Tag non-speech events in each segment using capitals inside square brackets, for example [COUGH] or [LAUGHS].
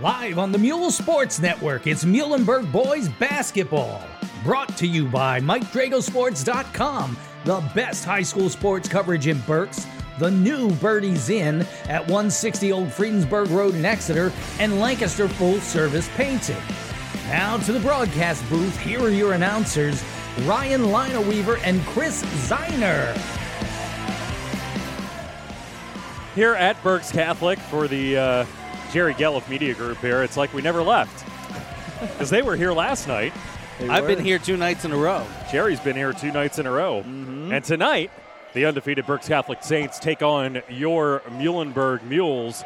Live on the Mule Sports Network, it's Muhlenberg Boys Basketball. Brought to you by MikeDragosports.com, the best high school sports coverage in Berks, the new Birdie's Inn at 160 Old Friedensburg Road in Exeter, and Lancaster Full Service Painting. Now to the broadcast booth, here are your announcers, Ryan Lineweaver and Chris Zeiner. Here at Berks Catholic for the uh, Jerry Gelliff Media Group here, it's like we never left. [LAUGHS] Because they were here last night. I've been here two nights in a row. Jerry's been here two nights in a row. And tonight, the undefeated Berks Catholic Saints take on your Muhlenberg Mules.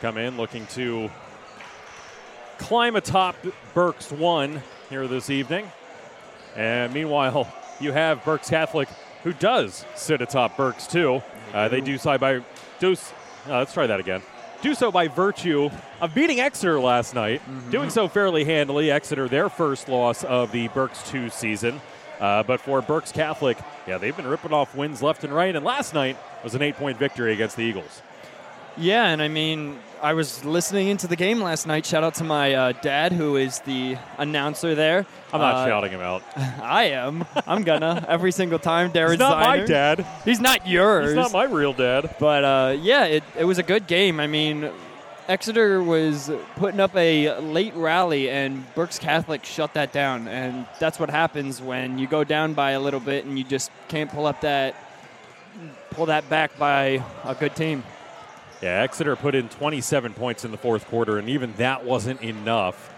Come in looking to climb atop Berks 1 here this evening. And meanwhile, you have Berks Catholic, who does sit atop Berks 2. Uh, they do side by do. uh, let's try that again. Do so by virtue of beating Exeter last night, doing so fairly handily. Exeter, their first loss of the Berks 2 season. Uh, but for Berks Catholic, yeah, they've been ripping off wins left and right. And last night was an eight point victory against the Eagles. Yeah, and I mean, I was listening into the game last night. Shout out to my uh, dad, who is the announcer there. I'm not Uh, shouting him out. [LAUGHS] I am. I'm gonna every single time. Darren He's not my dad. He's not yours. He's not my real dad. But uh, yeah, it, it was a good game. I mean, Exeter was putting up a late rally, and Berks Catholic shut that down. And that's what happens when you go down by a little bit and you just can't pull up that pull that back by a good team. Yeah, Exeter put in 27 points in the fourth quarter, and even that wasn't enough.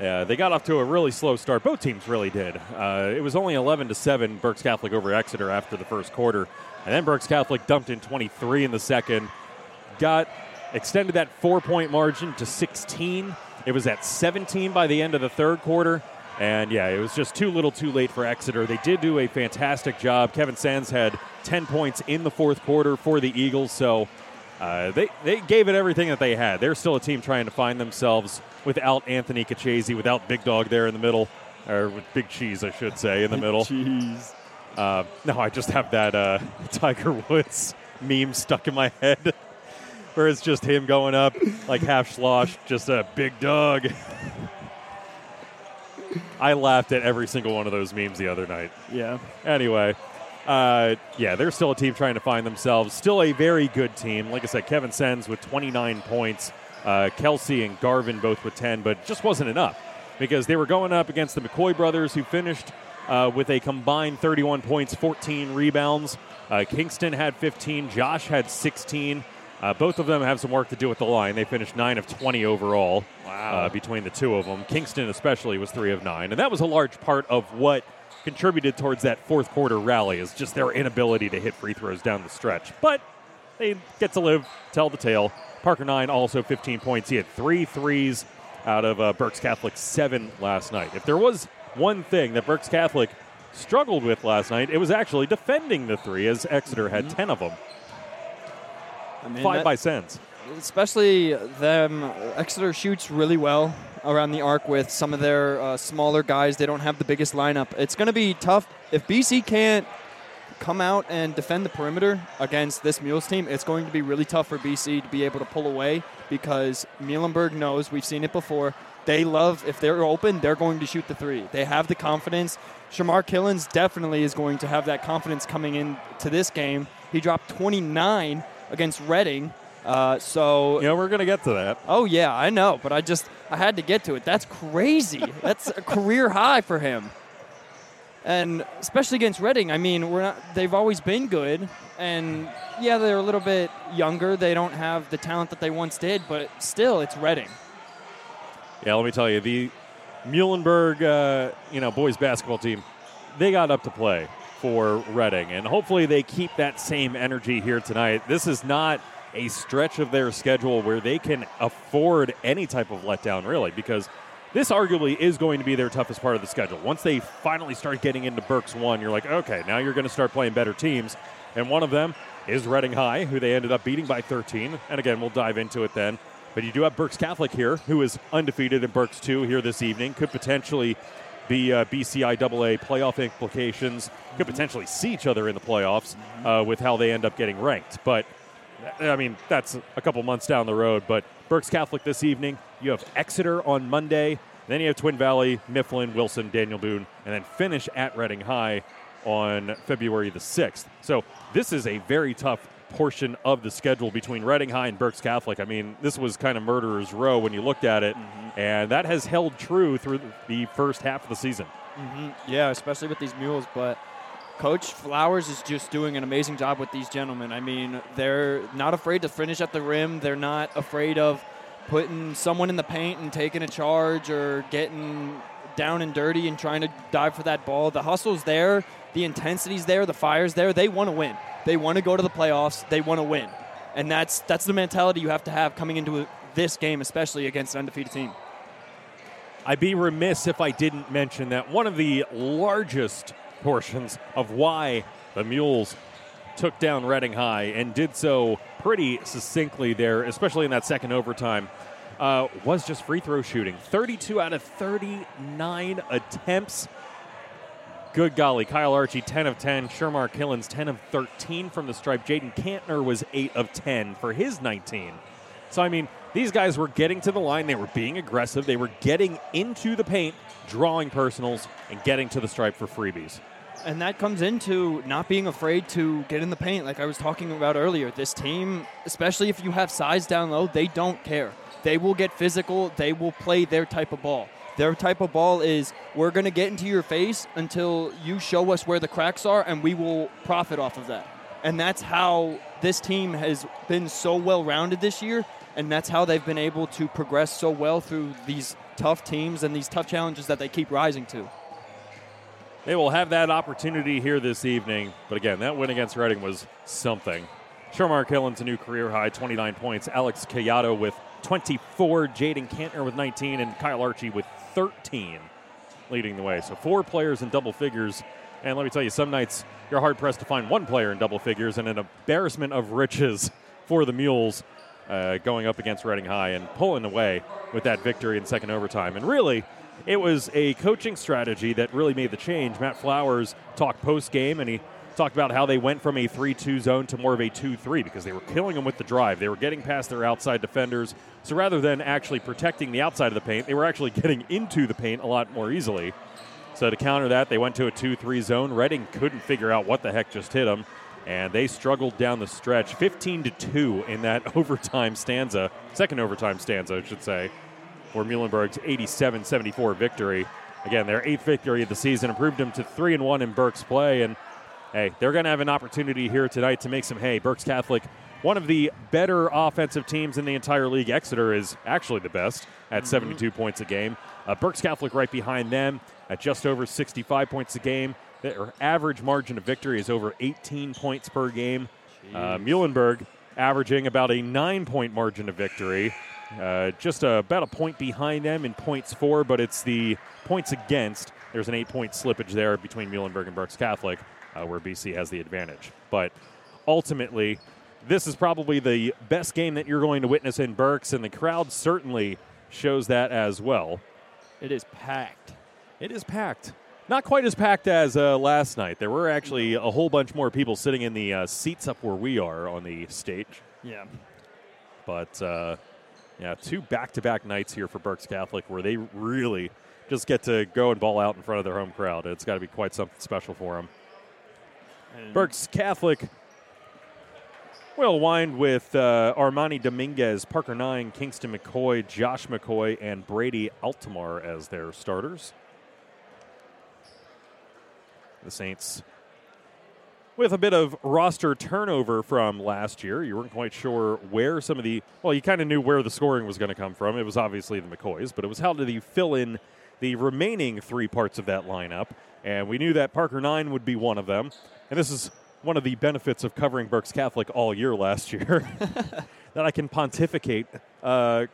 Uh, they got off to a really slow start. Both teams really did. Uh, it was only 11 to seven, Berks Catholic over Exeter after the first quarter, and then Berks Catholic dumped in 23 in the second. Got extended that four-point margin to 16. It was at 17 by the end of the third quarter. And yeah, it was just too little too late for Exeter. They did do a fantastic job. Kevin Sands had 10 points in the fourth quarter for the Eagles, so uh, they, they gave it everything that they had. They're still a team trying to find themselves without Anthony Kachese, without Big Dog there in the middle, or with Big Cheese, I should say, in the middle. Jeez. Uh, no, I just have that uh, [LAUGHS] Tiger Woods meme stuck in my head [LAUGHS] where it's just him going up like half slosh, just a big dog. [LAUGHS] I laughed at every single one of those memes the other night. Yeah. Anyway, uh, yeah, they're still a team trying to find themselves. Still a very good team. Like I said, Kevin Sens with 29 points, uh, Kelsey and Garvin both with 10, but just wasn't enough because they were going up against the McCoy brothers who finished uh, with a combined 31 points, 14 rebounds. Uh, Kingston had 15, Josh had 16. Uh, both of them have some work to do with the line. They finished 9 of 20 overall uh, between the two of them. Kingston, especially, was 3 of 9. And that was a large part of what contributed towards that fourth quarter rally, is just their inability to hit free throws down the stretch. But they get to live, tell the tale. Parker Nine also 15 points. He had three threes out of uh, Berks Catholic seven last night. If there was one thing that Berks Catholic struggled with last night, it was actually defending the three, as Exeter had 10 of them. I mean, Five that- by Sens. Especially them. Exeter shoots really well around the arc with some of their uh, smaller guys. They don't have the biggest lineup. It's going to be tough if BC can't come out and defend the perimeter against this Mules team. It's going to be really tough for BC to be able to pull away because Muhlenberg knows we've seen it before. They love if they're open, they're going to shoot the three. They have the confidence. Shamar Killens definitely is going to have that confidence coming into this game. He dropped 29 against Reading. Uh, so You know, we're going to get to that. Oh yeah, I know, but I just I had to get to it. That's crazy. That's a career high for him. And especially against Reading, I mean, we're not they've always been good and yeah, they're a little bit younger. They don't have the talent that they once did, but still it's Reading. Yeah, let me tell you, the Muhlenberg, uh, you know, boys basketball team, they got up to play for Reading, and hopefully they keep that same energy here tonight. This is not a stretch of their schedule where they can afford any type of letdown, really, because this arguably is going to be their toughest part of the schedule. Once they finally start getting into Berks one, you're like, okay, now you're going to start playing better teams, and one of them is Reading High, who they ended up beating by 13. And again, we'll dive into it then. But you do have Berks Catholic here, who is undefeated in Berks 2 here this evening. Could potentially be uh, BCIAA playoff implications. Could potentially see each other in the playoffs uh, with how they end up getting ranked. But I mean, that's a couple months down the road, but Berks Catholic this evening. You have Exeter on Monday. Then you have Twin Valley, Mifflin, Wilson, Daniel Boone, and then finish at Reading High on February the 6th. So this is a very tough portion of the schedule between Reading High and Berks Catholic. I mean, this was kind of murderer's row when you looked at it, mm-hmm. and that has held true through the first half of the season. Mm-hmm. Yeah, especially with these mules, but Coach Flowers is just doing an amazing job with these gentlemen. I mean, they're not afraid to finish at the rim. They're not afraid of putting someone in the paint and taking a charge or getting down and dirty and trying to dive for that ball. The hustle's there, the intensity's there, the fire's there. They want to win. They want to go to the playoffs. They want to win, and that's that's the mentality you have to have coming into this game, especially against an undefeated team. I'd be remiss if I didn't mention that one of the largest portions of why the Mules took down Reading High and did so pretty succinctly there, especially in that second overtime, uh, was just free throw shooting. 32 out of 39 attempts. Good golly, Kyle Archie 10 of 10, Shermar Killens 10 of 13 from the stripe. Jaden Cantner was 8 of 10 for his 19. So, I mean, these guys were getting to the line, they were being aggressive, they were getting into the paint, drawing personals, and getting to the stripe for freebies. And that comes into not being afraid to get in the paint, like I was talking about earlier. This team, especially if you have size down low, they don't care. They will get physical, they will play their type of ball. Their type of ball is we're going to get into your face until you show us where the cracks are, and we will profit off of that. And that's how this team has been so well rounded this year, and that's how they've been able to progress so well through these tough teams and these tough challenges that they keep rising to. They will have that opportunity here this evening, but again, that win against Reading was something. Shermar Killen's a new career high, 29 points. Alex Collado with 24, Jaden Cantner with 19, and Kyle Archie with 13 leading the way. So four players in double figures. And let me tell you, some nights you're hard pressed to find one player in double figures, and an embarrassment of riches [LAUGHS] for the Mules uh, going up against Reading High and pulling away with that victory in second overtime. And really, it was a coaching strategy that really made the change. Matt Flowers talked post game, and he talked about how they went from a 3 2 zone to more of a 2 3 because they were killing them with the drive. They were getting past their outside defenders. So rather than actually protecting the outside of the paint, they were actually [LAUGHS] getting into the paint a lot more easily. So to counter that, they went to a 2 3 zone. Reading couldn't figure out what the heck just hit them, and they struggled down the stretch 15 to 2 in that [LAUGHS] overtime stanza, second overtime stanza, I should say, for Muhlenberg's 87 74 victory. Again, their eighth victory of the season improved them to 3 and 1 in Berks play. And hey, they're going to have an opportunity here tonight to make some hay. Berks Catholic, one of the better offensive teams in the entire league. Exeter is actually the best at mm-hmm. 72 points a game. Uh, Berks Catholic right behind them at just over 65 points a game. Their average margin of victory is over 18 points per game. Uh, Muhlenberg averaging about a nine point margin of victory. Uh, just a, about a point behind them in points for, but it's the points against. There's an eight point slippage there between Muhlenberg and Berks Catholic uh, where BC has the advantage. But ultimately, this is probably the best game that you're going to witness in Berks, and the crowd certainly shows that as well. It is packed. It is packed. Not quite as packed as uh, last night. There were actually a whole bunch more people sitting in the uh, seats up where we are on the stage. Yeah. But, uh, yeah, two back to back nights here for Berks Catholic where they really just get to go and ball out in front of their home crowd. It's got to be quite something special for them. Berks Catholic will wind with uh, Armani Dominguez, Parker Nine, Kingston McCoy, Josh McCoy, and Brady Altamar as their starters. The Saints with a bit of roster turnover from last year. You weren't quite sure where some of the well, you kind of knew where the scoring was going to come from. It was obviously the McCoys, but it was how did he fill in the remaining three parts of that lineup? And we knew that Parker Nine would be one of them. And this is one of the benefits of covering Berks Catholic all year last year [LAUGHS] that I can pontificate uh,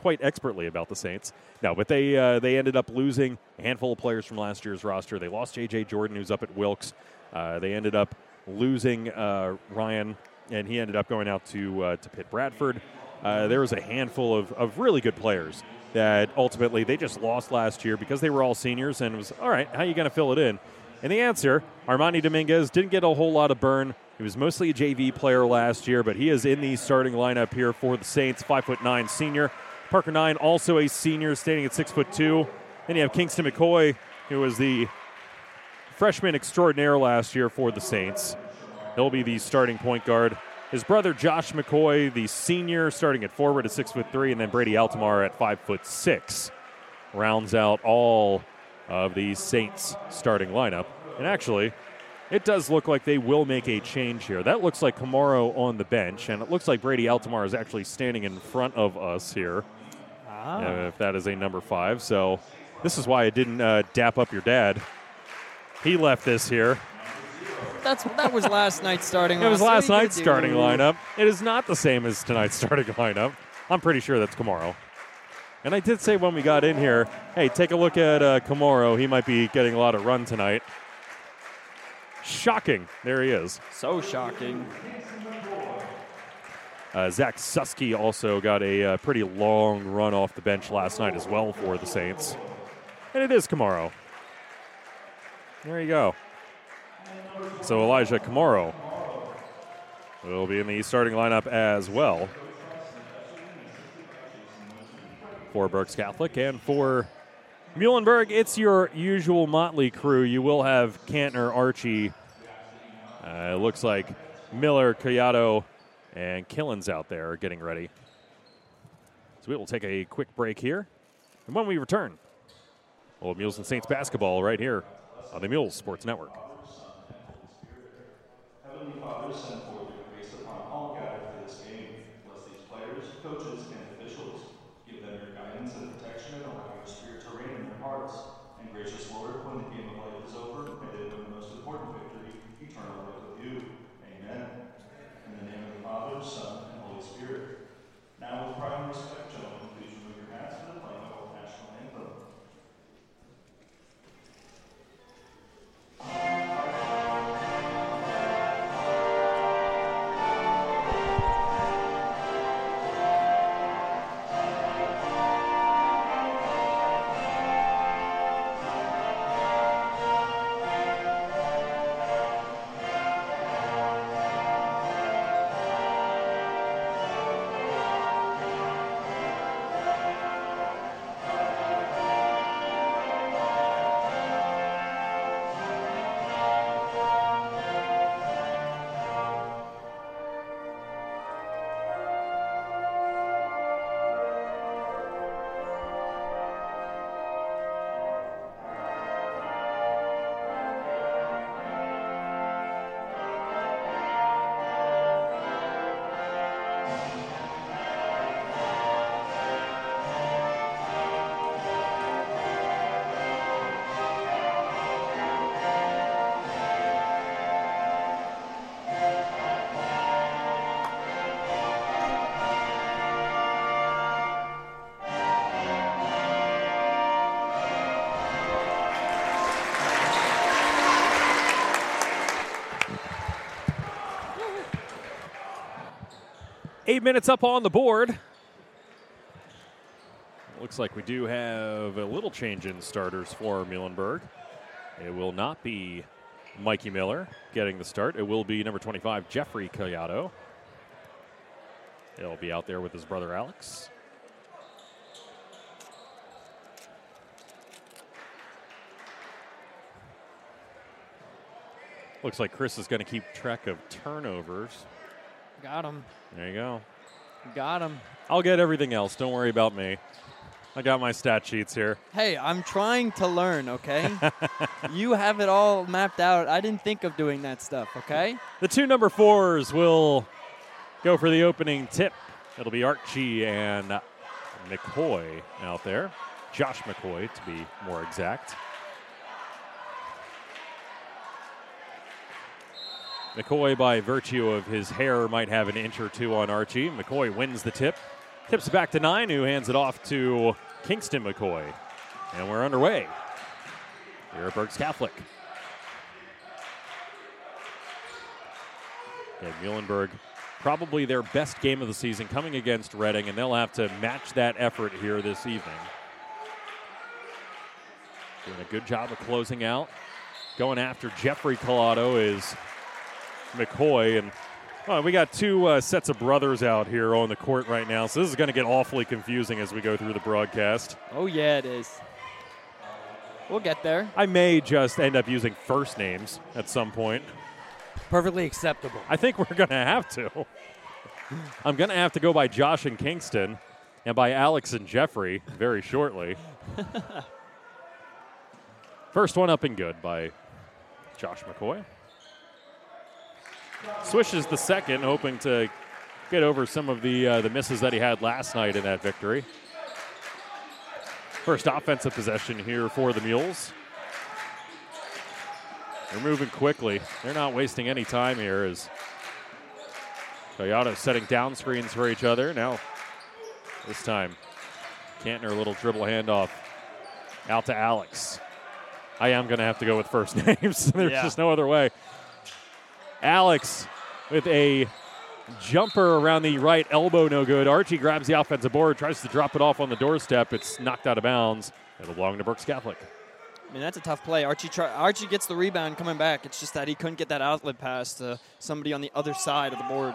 quite expertly about the Saints. No, but they uh, they ended up losing a handful of players from last year's roster. They lost J.J. Jordan, who's up at Wilkes. Uh, they ended up losing uh, Ryan, and he ended up going out to uh, to Pitt Bradford. Uh, there was a handful of, of really good players that ultimately they just lost last year because they were all seniors, and it was all right. How are you going to fill it in? And the answer, Armani Dominguez didn't get a whole lot of burn He was mostly a JV player last year, but he is in the starting lineup here for the Saints. Five foot nine senior. Parker Nine, also a senior, standing at six foot two. Then you have Kingston McCoy, who was the freshman extraordinaire last year for the Saints. He'll be the starting point guard. His brother Josh McCoy, the senior, starting at forward at six foot three, and then Brady Altamar at five foot six, rounds out all of the Saints starting lineup. And actually, it does look like they will make a change here. That looks like Kamaro on the bench, and it looks like Brady Altamar is actually standing in front of us here. Ah. Uh, if that is a number five. So this is why I didn't uh, dap up your dad. He left this here. That's that was last night's starting. [LAUGHS] It was last night's starting lineup. It is not the same as tonight's [LAUGHS] starting lineup. I'm pretty sure that's Kamaro. And I did say when we got in here, hey, take a look at uh, Kamaro. He might be getting a lot of run tonight. Shocking. There he is. So shocking. Uh, Zach Susky also got a uh, pretty long run off the bench last night as well for the Saints. And it is Kamaro. There you go. So Elijah Kamaro will be in the starting lineup as well for Berks Catholic and for Muhlenberg, it's your usual motley crew. You will have Cantner, Archie. Uh, it looks like Miller, Collado, and Killens out there getting ready. So we will take a quick break here. And when we return, Old Mules and Saints basketball right here on the Mules Sports Network. Heavenly Father, send forth your grace upon all gathered for this game. Bless these players, coaches, Eight minutes up on the board. Looks like we do have a little change in starters for Muhlenberg. It will not be Mikey Miller getting the start. It will be number 25, Jeffrey Collado. He'll be out there with his brother Alex. Looks like Chris is going to keep track of turnovers. Got him. There you go. Got him. I'll get everything else. Don't worry about me. I got my stat sheets here. Hey, I'm trying to learn, okay? [LAUGHS] you have it all mapped out. I didn't think of doing that stuff, okay? The two number fours will go for the opening tip. It'll be Archie and McCoy out there. Josh McCoy, to be more exact. McCoy, by virtue of his hair, might have an inch or two on Archie. McCoy wins the tip. Tips it back to nine, who hands it off to Kingston McCoy. And we're underway here at Berks Catholic. And Muhlenberg, probably their best game of the season coming against Reading, and they'll have to match that effort here this evening. Doing a good job of closing out. Going after Jeffrey Collado is McCoy. And well, we got two uh, sets of brothers out here on the court right now, so this is going to get awfully confusing as we go through the broadcast. Oh, yeah, it is. We'll get there. I may just end up using first names at some point. Perfectly acceptable. I think we're going to have to. [LAUGHS] I'm going to have to go by Josh and Kingston and by Alex and Jeffrey very shortly. [LAUGHS] First one up and good by Josh McCoy. Swishes the second, hoping to get over some of the uh, the misses that he had last night in that victory. First offensive possession here for the Mules. They're moving quickly. They're not wasting any time here as Toyota setting down screens for each other. Now, this time, Cantner, a little dribble handoff out to Alex. I am going to have to go with first [LAUGHS] names. There's Yeah. just no other way. Alex with a jumper around the right elbow, no good. Archie grabs the offensive board, tries to drop it off on the doorstep. It's knocked out of bounds. It'll belong to Berks Catholic. I mean, that's a tough play. Archie try, Archie gets the rebound coming back. It's just that he couldn't get that outlet pass to somebody on the other side of the board.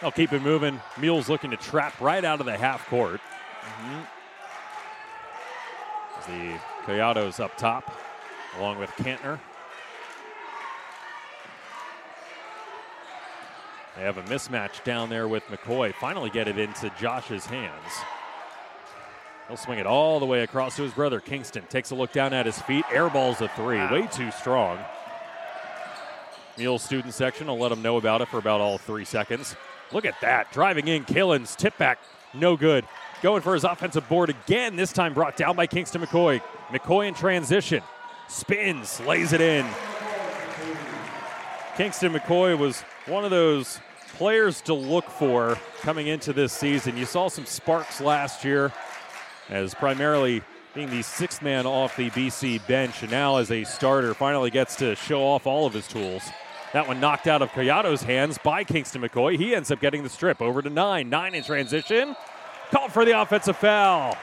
They'll keep it moving. Mules looking to trap right out of the half court. Mm-hmm. As the Collados up top, along with Kantner. They have a mismatch down there with McCoy. Finally get it into Josh's hands. He'll swing it all the way across to his brother. Kingston takes a look down at his feet. Airballs a three. Way too strong. Mules student section will let them know about it for about all three seconds. Look at that. Driving in, Killens, tip back, no good. Going for his offensive board again, this time brought down by Kingston McCoy. McCoy in transition. Spins, lays it in. Kingston McCoy was one of those players to look for coming into this season. You saw some sparks last year as primarily being the sixth man off the BC bench, and now as a starter, finally gets to show off all of his tools. That one knocked out of Collado's hands by Kingston McCoy. He ends up getting the strip over to nine. Nine in transition. Called for the offensive foul.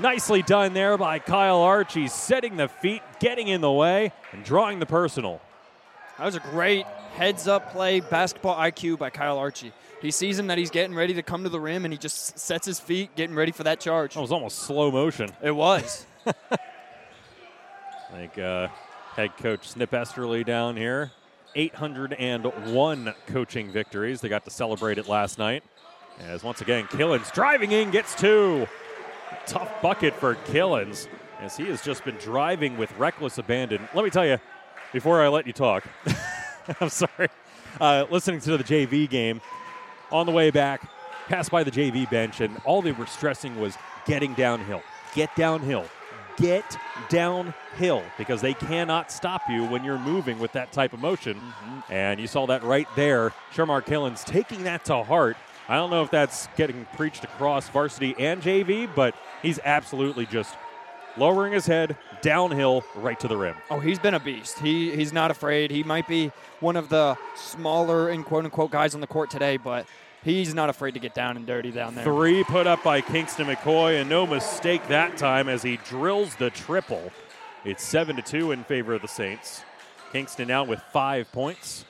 Nicely done there by Kyle Archie, setting the feet, getting in the way, and drawing the personal. That was a great heads up play, basketball IQ by Kyle Archie. He sees him that he's getting ready to come to the rim and he just sets his feet, getting ready for that charge. That was almost slow motion. It was. [LAUGHS] Like uh, head coach Snip Esterly down here. 801 coaching victories. They got to celebrate it last night. As once again, Killens driving in gets two. Tough bucket for Killens as he has just been driving with reckless abandon. Let me tell you, before I let you talk, [LAUGHS] I'm sorry. Uh, listening to the JV game on the way back, passed by the JV bench, and all they were stressing was getting downhill. Get downhill. Get downhill because they cannot stop you when you're moving with that type of motion. And you saw that right there. Shermar Killens taking that to heart. I don't know if that's getting preached across varsity and JV, but he's absolutely just lowering his head downhill right to the rim. Oh, he's been a beast. He he's not afraid. He might be one of the smaller and quote unquote guys on the court today, but he's not afraid to get down and dirty down there. Three put up by Kingston McCoy, and no mistake that time as he drills the triple. It's seven to two in favor of the Saints. Kingston now with five points.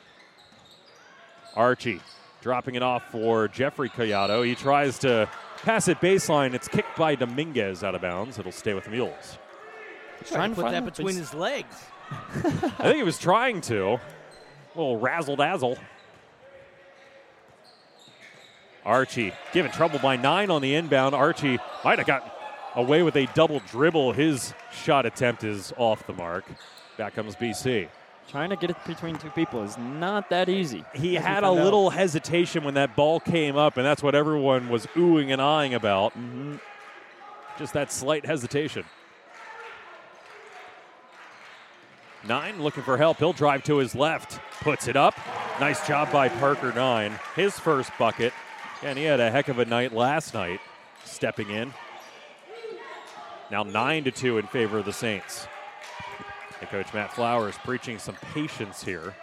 Archie dropping it off for Jeffrey Collado. He tries to pass it baseline. It's kicked by Dominguez out of bounds. It'll stay with the Mules. He's trying to put that between his legs. [LAUGHS] I think he was trying to. A little razzle dazzle. Archie given trouble by nine on the inbound. Archie might have got away with a double dribble. His shot attempt is off the mark. Back comes BC. Trying to get it between two people is not that easy. He had a found out. little hesitation when that ball came up, and that's what everyone was oohing and eyeing about. Just that slight hesitation. Nine looking for help. He'll drive to his left, puts it up. Nice job by Parker Nine. His first bucket. And he had a heck of a night last night, stepping in. Now nine to two in favor of the Saints. Head coach Matt Flowers preaching some patience here.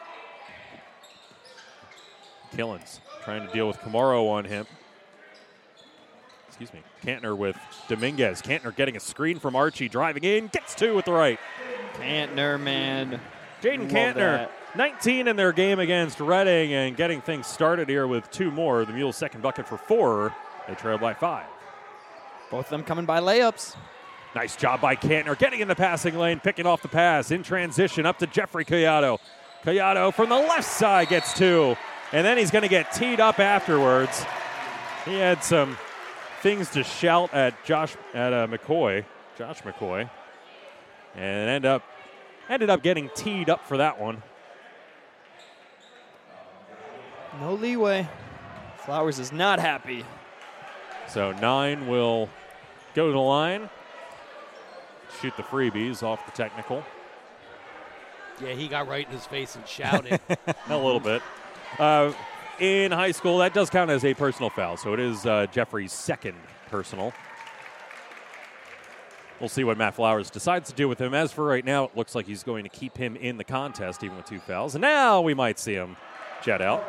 Killens trying to deal with Kamaro on him. excuse me, Cantner with Dominguez. Cantner getting a screen from Archie, driving in, gets two with the right. Cantner, man. Jaden Love Cantner, that. 19 in their game against Reading and getting things started here with two more. The Mules' second bucket for four. They trail by five. Both of them coming by layups. Nice job by Cantner getting in the passing lane, picking off the pass in transition up to Jeffrey Collado. Collado from the left side gets two, and then he's going to get teed up afterwards. He had some things to shout at Josh at uh, McCoy, Josh McCoy, and end up ended up getting teed up for that one. No leeway. Flowers is not happy. So nine will go to the line, shoot the freebies off the technical. Yeah, he got right in his face and shouted. [LAUGHS] a little bit. Uh, in high school, that does count as a personal foul, so it is uh, Jeffrey's second personal. We'll see what Matt Flowers decides to do with him. As for right now, it looks like he's going to keep him in the contest, even with two fouls. And now we might see him jet out.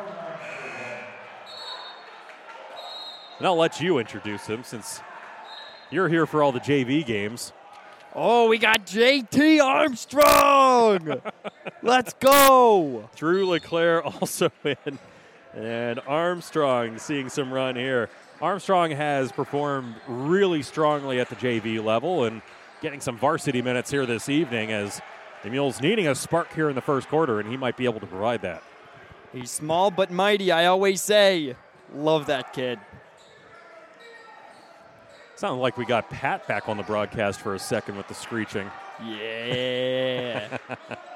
And I'll let you introduce him since you're here for all the JV games. Oh, we got JT Armstrong. [LAUGHS] Let's go. Drew LeClaire also [LAUGHS] in. And Armstrong seeing some run here. Armstrong has performed really strongly at the JV level and getting some varsity minutes here this evening as the Mules needing a spark here in the first quarter, and he might be able to provide that. He's small but mighty, I always say. Love that kid. Sounded like we got Pat back on the broadcast for a second with the screeching. Yeah.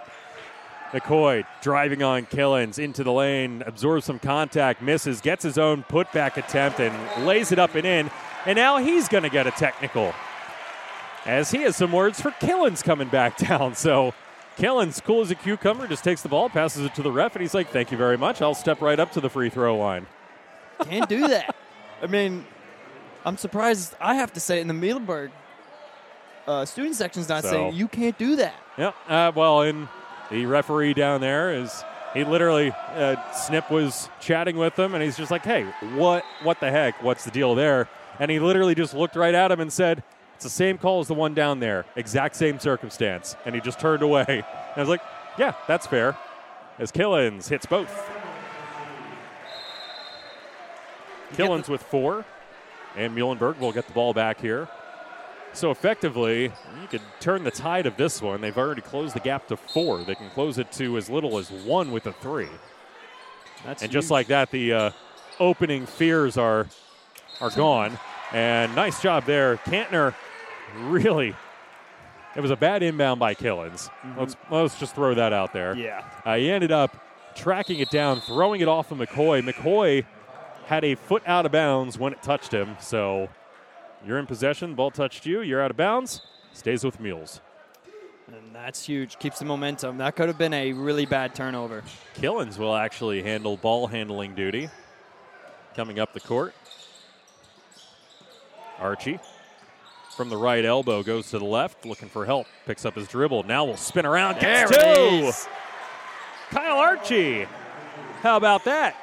[LAUGHS] McCoy driving on Killens into the lane, absorbs some contact, misses, gets his own putback attempt, and lays it up and in. And now he's going to get a technical. As he has some words for Killens coming back [LAUGHS] down. So Killens, cool as a cucumber, just takes the ball, passes it to the ref, and he's like, Thank you very much. I'll step right up to the free throw line. Can't do that. [LAUGHS] I mean, I'm surprised I have to say in the Muhlenberg uh, student section's not So- saying you can't do that. Yep. Uh, well, and the referee down there is he literally uh, Snip was chatting with him, and he's just like, "Hey, what? What the heck? What's the deal there?" And he literally just looked right at him and said, "It's the same call as the one down there, exact same circumstance." And he just turned away. [LAUGHS] And I was like, "Yeah, that's fair." As Killens hits both. Killens with four, and Muhlenberg will get the ball back here. So effectively, you could turn the tide of this one. They've already closed the gap to four. They can close it to as little as one with a three. That's And just like that, the uh, opening fears are are gone. And nice job there, Cantner. Really, it was a bad inbound by Killens. Let's let's just throw that out there. yeah, Uh, he ended up tracking it down, throwing it off of McCoy. McCoy had a foot out of bounds when it touched him. So you're in possession. Ball touched you. You're out of bounds. Stays with Mules. and that's huge. Keeps the momentum. That could have been a really bad turnover. Killens will actually handle ball handling duty. Coming up the court. Archie from the right elbow goes to the left, looking for help. Picks up his dribble. Now we'll spin around. There two. Kyle Archie. How about that?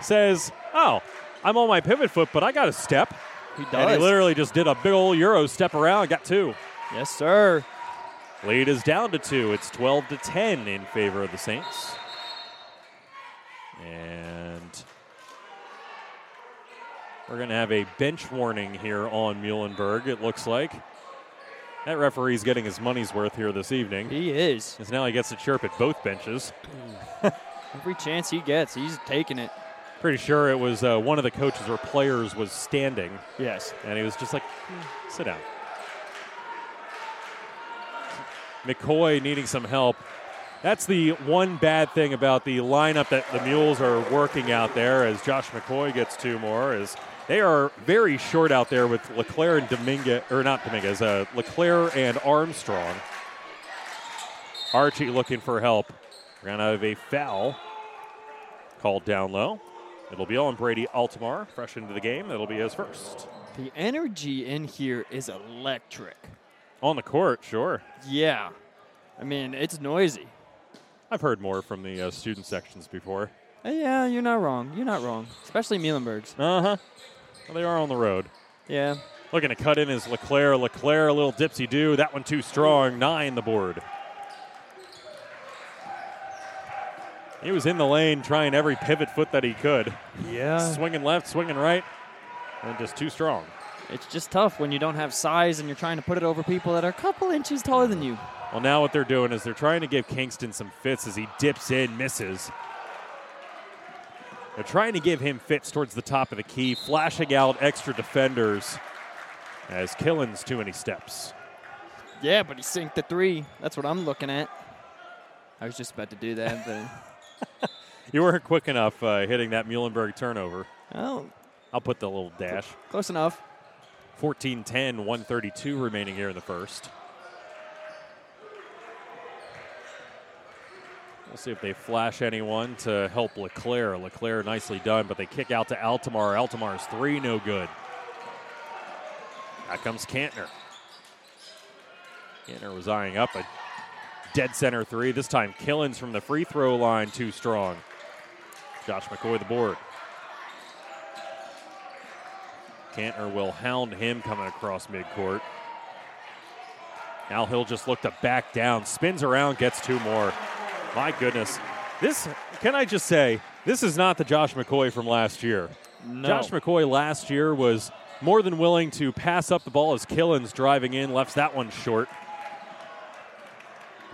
Says, oh, I'm on my pivot foot, but I got a step. He does. And he literally just did a big old Euro step around, got two. yes, sir. Lead is down to two. It's 12 to 10 in favor of the Saints. And we're going to have a bench warning here on Muhlenberg, it looks like. That referee's getting his money's worth here this evening. He is. Because now he gets to chirp at both benches. Every chance he gets, he's taking it. Pretty sure it was uh, one of the coaches or players was standing, Yes. and he was just like, "Hmm, sit down. McCoy needing some help. That's the one bad thing about the lineup that the Mules are working out there as Josh McCoy gets two more is they are very short out there with Leclerc and Dominguez, or not Dominguez, uh, Leclerc and Armstrong. Archie looking for help. Going to have a foul called down low. It'll be on Brady Altamar, fresh into the game. That'll be his first. The energy in here is electric. On the court, sure. Yeah. I mean, it's noisy. I've heard more from the uh, student sections before. Uh, Yeah, you're not wrong. You're not wrong. Especially Muhlenberg's. Uh huh. Well, they are on the road. Yeah. Looking to cut in is Leclerc. Leclerc, a little dipsy do. That one too strong. Nine the board. He was in the lane trying every pivot foot that he could. Yeah. Swinging left, swinging right, and just too strong. It's just tough when you don't have size and you're trying to put it over people that are a couple inches taller than you. Well, now what they're doing is they're trying to give Kingston some fits as he dips in, misses. They're trying to give him fits towards the top of the key, flashing out extra defenders as Killens too many steps. Yeah, but he sinked the three. That's what I'm looking at. I was just about to do that, but [LAUGHS] You weren't quick enough uh, hitting that Muhlenberg turnover. oh, I'll put the little dash. close enough. 14 10, 132 remaining here in the first. We'll see if they flash anyone to help LeClaire. LeClaire nicely done, but they kick out to Altamar. Altamar's three, no good. Back comes Kantner. Kantner was eyeing up a dead center three. This time, Killens from the free throw line, too strong. Josh McCoy the board. Kantner will hound him coming across midcourt. Now he'll just look to back down, spins around, gets two more. My goodness. This, can I just say, this is not the Josh McCoy from last year. No. Josh McCoy last year was more than willing to pass up the ball as Killens driving in, left that one short.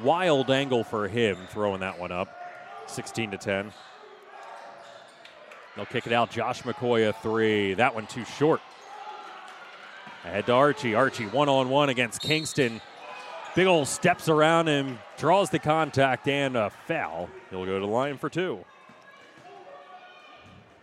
Wild angle for him throwing that one up. 16 to 10. They'll kick it out. Josh McCoy a three. That one too short. Ahead to Archie. Archie one on one against Kingston. Big old steps around him, draws the contact and a foul. He'll go to the line for two.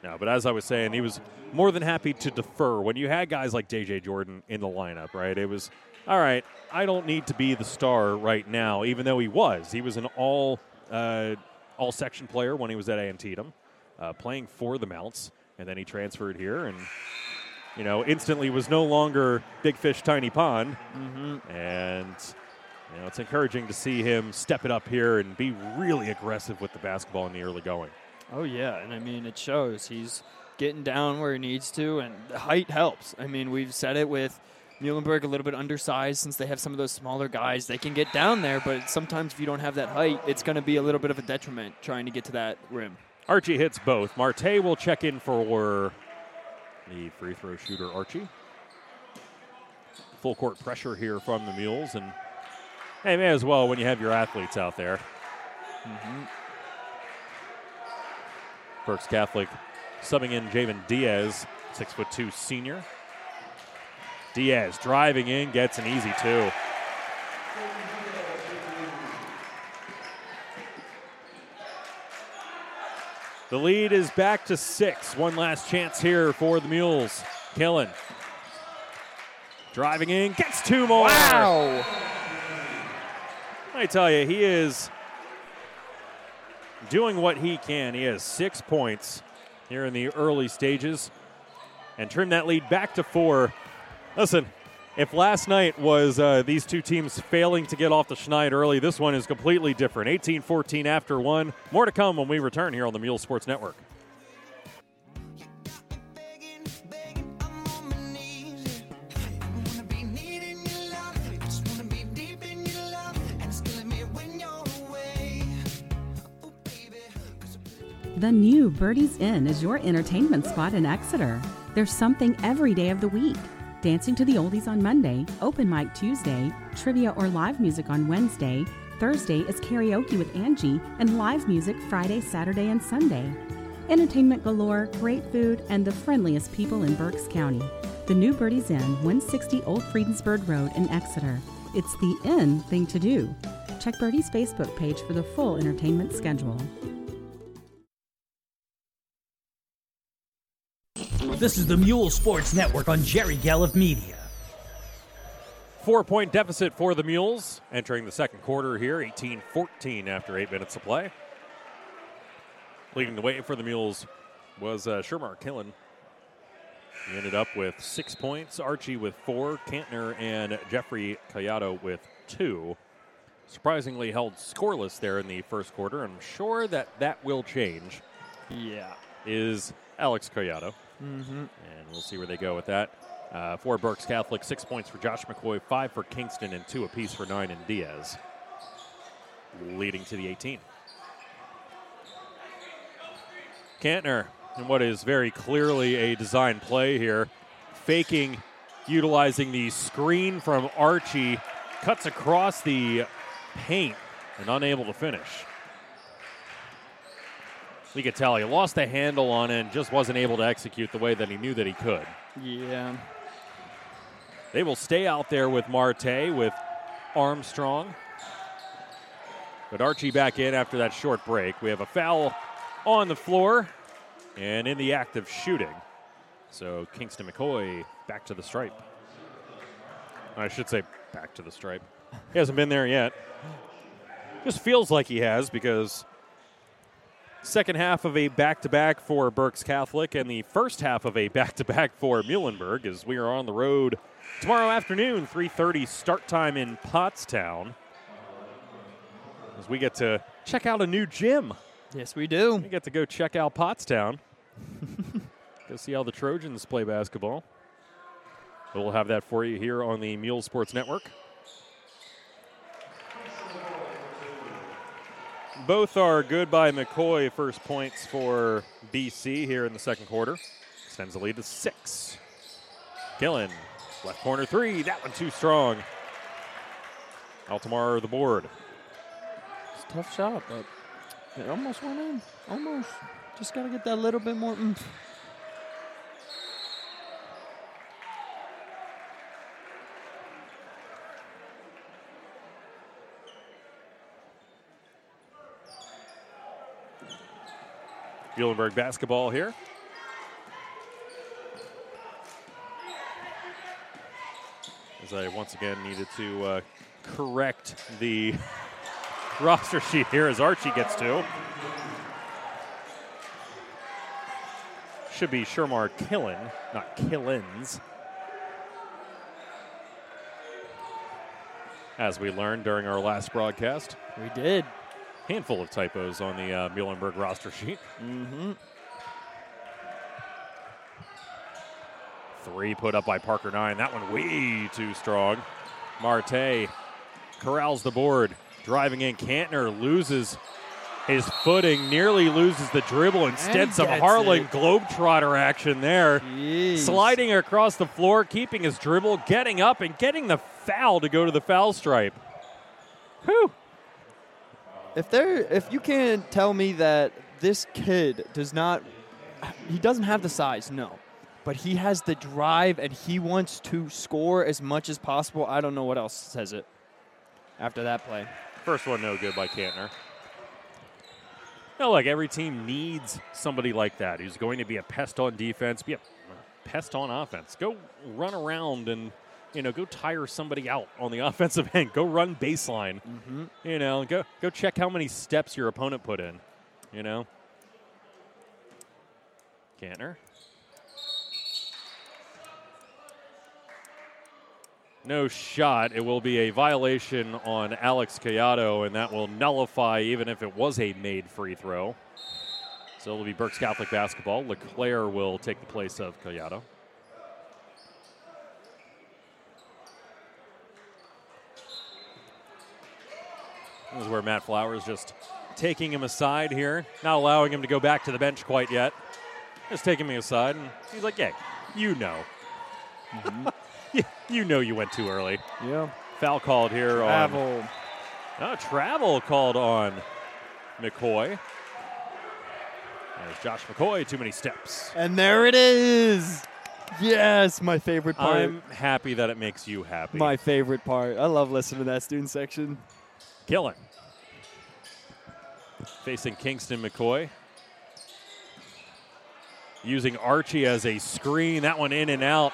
No, but as I was saying, he was more than happy to defer when you had guys like DJ Jordan in the lineup, right? It was all right. I don't need to be the star right now, even though he was. He was an all uh, all section player when he was at Antietam, uh, playing for the Mounts, and then he transferred here and. You know, instantly was no longer big fish, tiny pond, and you know it's encouraging to see him step it up here and be really aggressive with the basketball in the early going. Oh yeah, and I mean it shows. He's getting down where he needs to, and the height helps. I mean we've said it with Muhlenberg a little bit undersized since they have some of those smaller guys. They can get down there, but sometimes if you don't have that height, it's going to be a little bit of a detriment trying to get to that rim. Archie hits both. Marte will check in for the free throw shooter, Archie. Full court pressure here from the Mules, and hey, may as well when you have your athletes out there. Mm-hmm. Berks Catholic subbing in Javen Diaz, six foot two senior. Diaz driving in, gets an easy two. The lead is back to six. One last chance here for the Mules. Killen. Driving in, gets two more. Wow! I tell you, he is doing what he can. He has six points here in the early stages and trimmed that lead back to four. Listen, if last night was uh, these two teams failing to get off the schneid early, this one is completely different. 18 14 after one. More to come when we return here on the Mule Sports Network. The new Birdie's Inn is your entertainment spot in Exeter. There's something every day of the week. Dancing to the Oldies on Monday, open mic Tuesday, trivia or live music on Wednesday. Thursday is karaoke with Angie, and live music Friday, Saturday, and Sunday. Entertainment galore, great food, and the friendliest people in Berks County. The new Birdie's Inn, 160 Old Friedensburg Road in Exeter. It's the in thing to do. Check Birdie's Facebook page for the full entertainment schedule. This is the Mule Sports Network on Jerry Gallup Media. Four point deficit for the Mules entering the second quarter here, 18 14 after eight minutes of play. Leading the way for the Mules was uh, Shermar Killen. He ended up with six points, Archie with four, Kantner and Jeffrey Collado with two. Surprisingly held scoreless there in the first quarter. I'm sure that that will change. Yeah. Is Alex Collado. Mm-hmm. And we'll see where they go with that. Uh, for Berks Catholic, six points for Josh McCoy, five for Kingston, and two apiece for nine and Diaz. Leading to the 18. Kantner, in what is very clearly a design play here, faking, utilizing the screen from Archie, cuts across the paint and unable to finish. You could tell he lost the handle on it and just wasn't able to execute the way that he knew that he could. Yeah. They will stay out there with Marte, with Armstrong. But Archie back in after that short break. We have a foul on the floor and in the act of shooting. So Kingston McCoy back to the stripe. I should say back to the stripe. He hasn't been there yet. Just feels like he has because second half of a back-to-back for Berks Catholic and the first half of a back-to-back for Muhlenberg as we are on the road tomorrow afternoon 3.30 start time in Pottstown. As we get to check out a new gym. Yes, we do. we get to go check out Pottstown. [LAUGHS] Go see how the trojans play basketball. We'll have that for you here on the mule sports network both are good by mccoy first points for bc here in the second quarter extends the lead to six killen left corner three that one too strong altamar the board It's a tough shot, but it almost went in. Almost. Just got to get that little bit more oomph. Muhlenberg basketball here. As I once again needed to uh, correct the [LAUGHS] roster sheet here as Archie gets to. Should be Shermar Killen, not Killens. As we learned during our last broadcast, We did. Handful of typos on the uh, Muhlenberg roster sheet. Mm-hmm. Three put up by Parker Nine. That one way too strong. Marte corrals the board. Driving in. Kantner loses his footing, nearly loses the dribble. Instead, some Harlan it. Globetrotter action there. Jeez. Sliding across the floor, keeping his dribble, getting up, and getting the foul to go to the foul stripe. Whew. If there, if you can't tell me that this kid does not, he doesn't have the size, no, but he has the drive and he wants to score as much as possible. I don't know what else says it. After that play, First one, no good by Kantner. No, like every team needs somebody like that who's going to be a pest on defense, be a pest on offense. Go run around and you know go tire somebody out on the [LAUGHS] offensive end. Go run baseline. Mm-hmm. You know, go go check how many steps your opponent put in. You know, Kantner. No shot. It will be a violation on Alex Collado, and that will nullify even if it was a made free throw. So it'll be Berks Catholic basketball. Leclerc will take the place of Collado. This is where Matt Flowers just taking him aside here, not allowing him to go back to the bench quite yet. Just taking me aside, and he's like, "Yeah, you know, mm-hmm. [LAUGHS] you, you know, you went too early." yeah, Foul called here on travel. Oh, travel called on McCoy. There's Josh McCoy, too many steps. and there it is. Yes, my favorite part. I'm happy that it makes you happy. my favorite part. I love listening to that student section. Killing. Facing Kingston McCoy. Using Archie as a screen. That one in and out.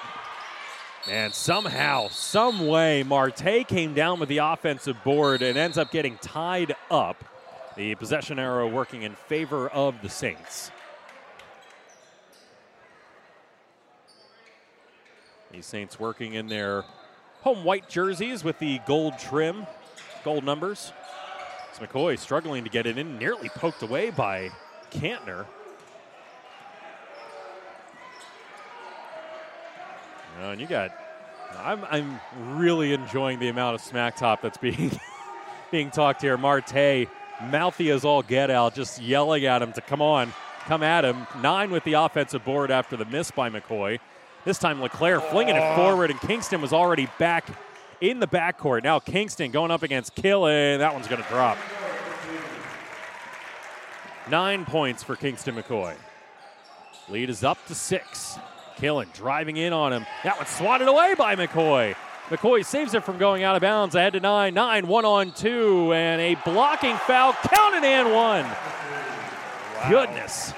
And somehow, some way, Marte came down with the offensive board and ends up getting tied up. The possession arrow working in favor of the Saints. The Saints working in their home white jerseys with the gold trim, gold numbers. It's McCoy struggling to get it in, nearly poked away by Kantner. Oh, and you got. I'm I'm really enjoying the amount of smack top that's being [LAUGHS] being talked here. Marte, mouthy as all get out, just yelling at him to come on, come at him. Nine with the offensive board after the miss by McCoy. This time Leclerc flinging it oh. forward, and Kingston was already back in the backcourt. Now Kingston going up against Killen. That one's going to drop. Nine points for Kingston McCoy. Lead is up to six. Killen driving in on him. That one swatted away by McCoy. McCoy saves it from going out of bounds. Ahead to nine. Nine, one on two, and a blocking foul. Counted and one. Goodness.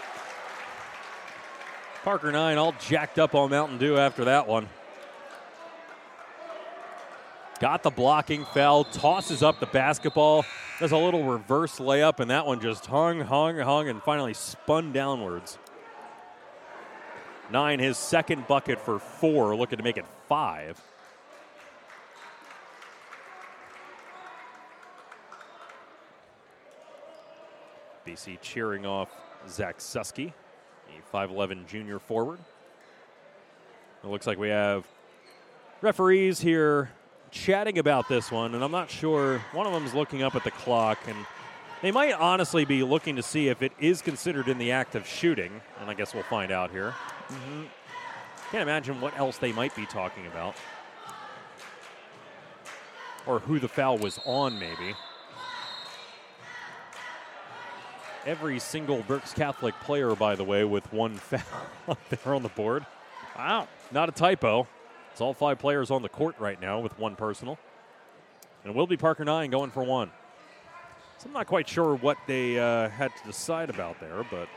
Parker Nine all jacked up on Mountain Dew after that one. Got the blocking foul, tosses up the basketball, does a little reverse layup, and that one just hung, hung, hung, and finally spun downwards. Nine, his second bucket for four, looking to make it five. BC cheering off Zach Susky, a 5'11 junior forward. It looks like we have referees here chatting about this one, and I'm not sure. One of them is looking up at the clock, and they might honestly be looking to see if it is considered in the act of shooting, and I guess we'll find out here. Mm-hmm. Can't imagine what else they might be talking about. Or who the foul was on, maybe. Every single Berks Catholic player, by the way, with one [LAUGHS] foul up there on the board. Wow. Not a typo. It's all five players on the court right now with one personal. And it will be Parker Nine going for one. So I'm not quite sure what they uh, had to decide about there, but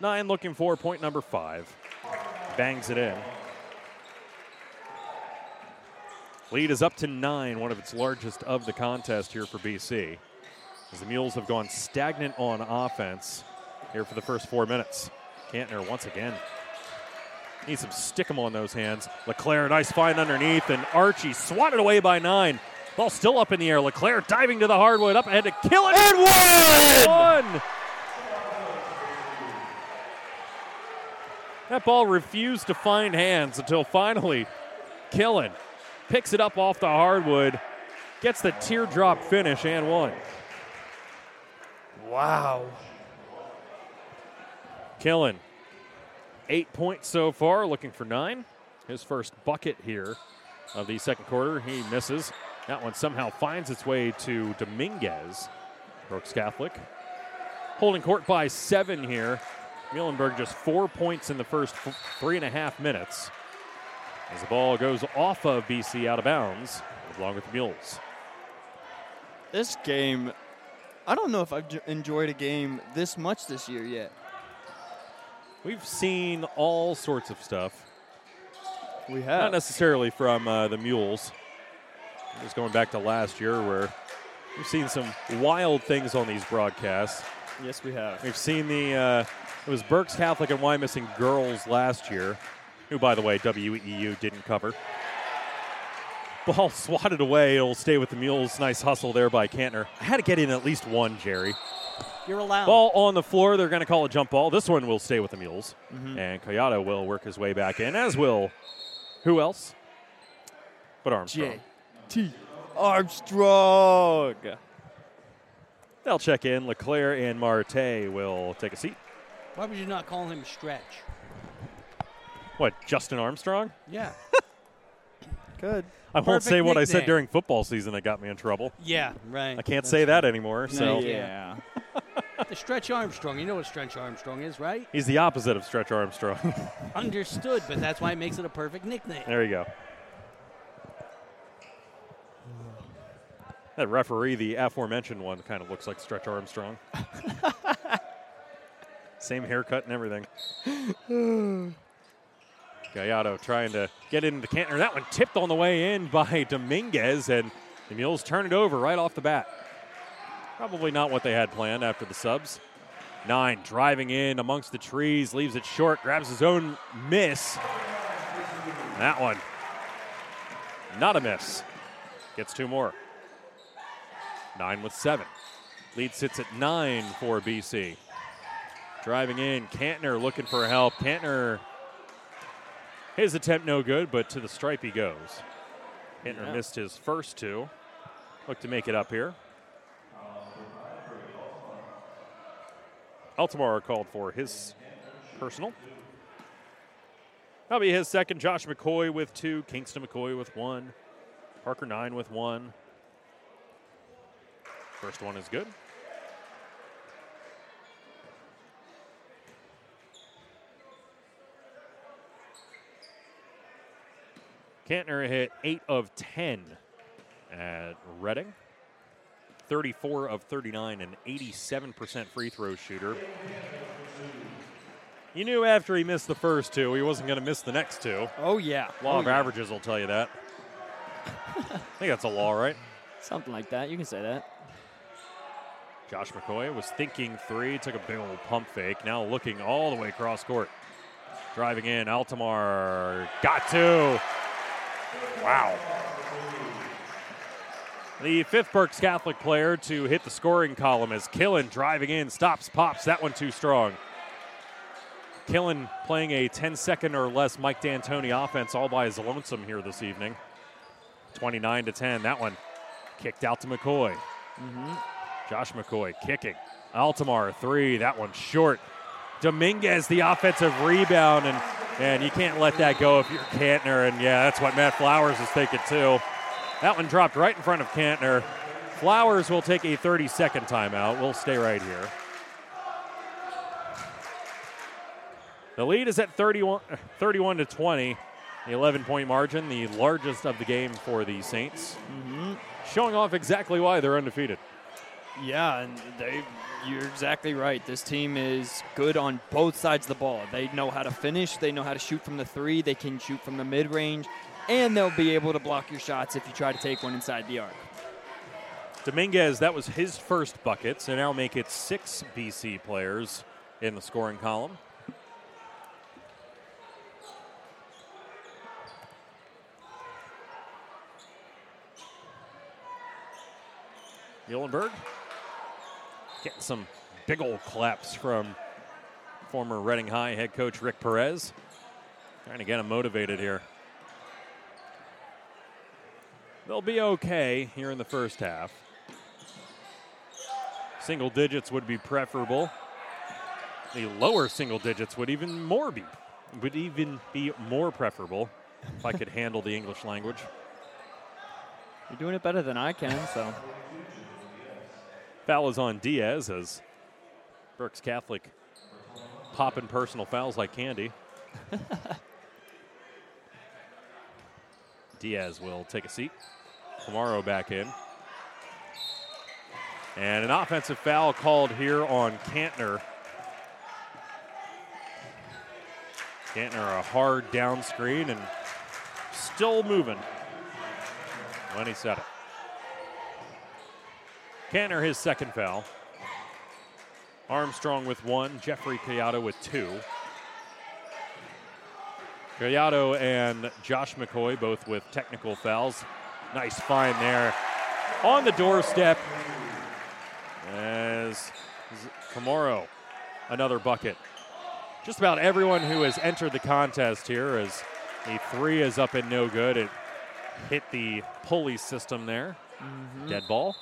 Nine looking for point number five. Bangs it in. Lead is up to nine, one of its largest of the contest here for BC. As the Mules have gone stagnant on offense here for the first four minutes. Kantner once again Needs some stick 'em on those hands. Leclerc, nice find underneath, and Archie swatted away by nine. Ball still up in the air. Leclerc diving to the hardwood, up ahead to kill it. And one! One. That ball refused to find hands until finally Killen picks it up off the hardwood, gets the teardrop finish and one. Wow. Killen, eight points so far, looking for nine. His first bucket here of the second quarter. He misses. That one somehow finds its way to Dominguez, Berks Catholic. Holding court by seven here. Muhlenberg just four points in the first three and a half minutes. As the ball goes off of BC out of bounds, along with the Mules. This game, I don't know if I've enjoyed a game this much this year yet. We've seen all sorts of stuff. We have. Not necessarily from uh, the Mules. Just going back to last year where we've seen some wild things on these broadcasts. yes, we have. We've seen the, uh, it was Berks Catholic and Wyomissing girls last year, who, by the way, WEU didn't cover. Ball swatted away. It'll stay with the Mules. Nice hustle there by Kantner. I had to get in at least one, Jerry. You're allowed. Ball on the floor. They're going to call a jump ball. This one will stay with the Mules. Mm-hmm. And Kayada will work his way back in, as will who else? But Armstrong. J. T. Armstrong. They'll check in. Leclerc and Marte will take a seat. Why would you not call him Stretch? What, Justin Armstrong? Yeah. [LAUGHS] Good. I won't Perfect say what I said during football season that got me in trouble. Yeah, right. I can't say that anymore. So yeah. The Stretch Armstrong. You know what Stretch Armstrong is, right? he's the opposite of Stretch Armstrong. [LAUGHS] Understood, but that's why it makes it a perfect nickname. there you go. That referee, the aforementioned one, kind of looks like Stretch Armstrong. [LAUGHS] Same haircut and everything. Collado trying to get into Kantner. That one tipped on the way in by Dominguez, and the Mules turn it over right off the bat. Probably not what they had planned after the subs. Nine driving in amongst the trees, leaves it short, grabs his own miss. That one, not a miss. Gets two more. Nine with seven. Lead sits at nine for BC. Driving in, Kantner looking for help. Kantner His attempt no good, but to the stripe he goes. Hittner Yeah. missed his first two. Look to make it up here. Altamar called for his personal. That'll be his second. Josh McCoy with two. Kingston McCoy with one. Parker Nine with one. First one is good. Kantner hit 8 of 10 at Reading. 34 of 39, an 87% free throw shooter. You knew after he missed the first two, he wasn't going to miss the next two. Oh yeah. Law Oh, of yeah. averages will tell you that. I think that's a law, right? Something like that. You can say that. Josh McCoy was thinking three, took a big old pump fake. Now looking all the way across court. Driving in, Altamar got two. Wow. The fifth Berks Catholic player to hit the scoring column is Killen driving in, stops, pops. That one too strong. Killen playing a 10 second or less Mike D'Antoni offense all by his lonesome here this evening. 29 to 10. That one kicked out to McCoy. Mm-hmm. Josh McCoy kicking. Altamar three. That one short. Dominguez the offensive rebound, and and you can't let that go if you're Kantner. And yeah, that's what Matt Flowers is thinking too. That one dropped right in front of Kantner. Flowers will take a 30 second timeout. We'll stay right here. The lead is at 31, 31 to 20. The 11 point margin, the largest of the game for the Saints. Mm-hmm. Showing off exactly why they're undefeated. Yeah, and they you're exactly right. This team is good on both sides of the ball. They know how to finish, they know how to shoot from the 3, they can shoot from the mid-range, and they'll be able to block your shots if you try to take one inside the arc. Dominguez, that was his first bucket, so now make it six BC players in the scoring column. Muhlenberg getting some big old claps from former Reading High head coach Rick Perez. Trying to get him motivated here. They'll be okay here in the first half. Single digits would be preferable. The lower single digits would even more be would even be more preferable if I could handle the English language. You're doing it better than I can, so Foul is on Diaz as Berks Catholic popping personal fouls like candy. [LAUGHS] Diaz will take a seat. Tomorrow back in. And an offensive foul called here on Kantner. Kantner a hard down screen and still moving when he said it. Kantner his second foul. Armstrong with one, Jeffrey Collado with two. Collado and Josh McCoy both with technical fouls. Nice find there. On the doorstep as Kamaro, another bucket. Just about everyone who has entered the contest here as the three is up and no good. It hit the pulley system there. Mm-hmm. Dead ball.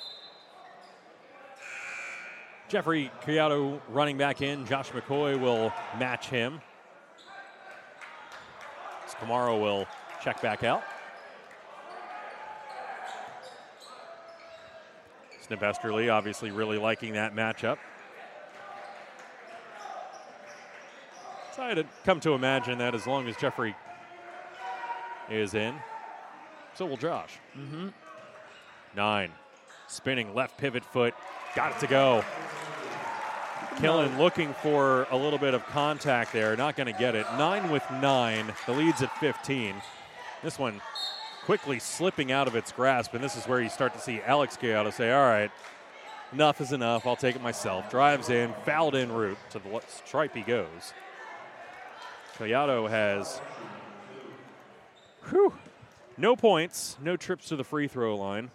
Jeffrey Collado running back in. Josh McCoy will match him. As Kamaro will check back out. Snip Esterly obviously really liking that matchup. So I had come to imagine that as long as Jeffrey is in, so will Josh. Mm-hmm. Nine. Spinning left pivot foot. Got it to go. Killen looking for a little bit of contact there. Not going to get it. Nine with nine. The lead's at 15. This one quickly slipping out of its grasp, and this is where you start to see Alex Collado say, All right, enough is enough. I'll take it myself. Drives in, fouled in route to the stripe he goes. Collado has whew, no points, no trips to the free throw line.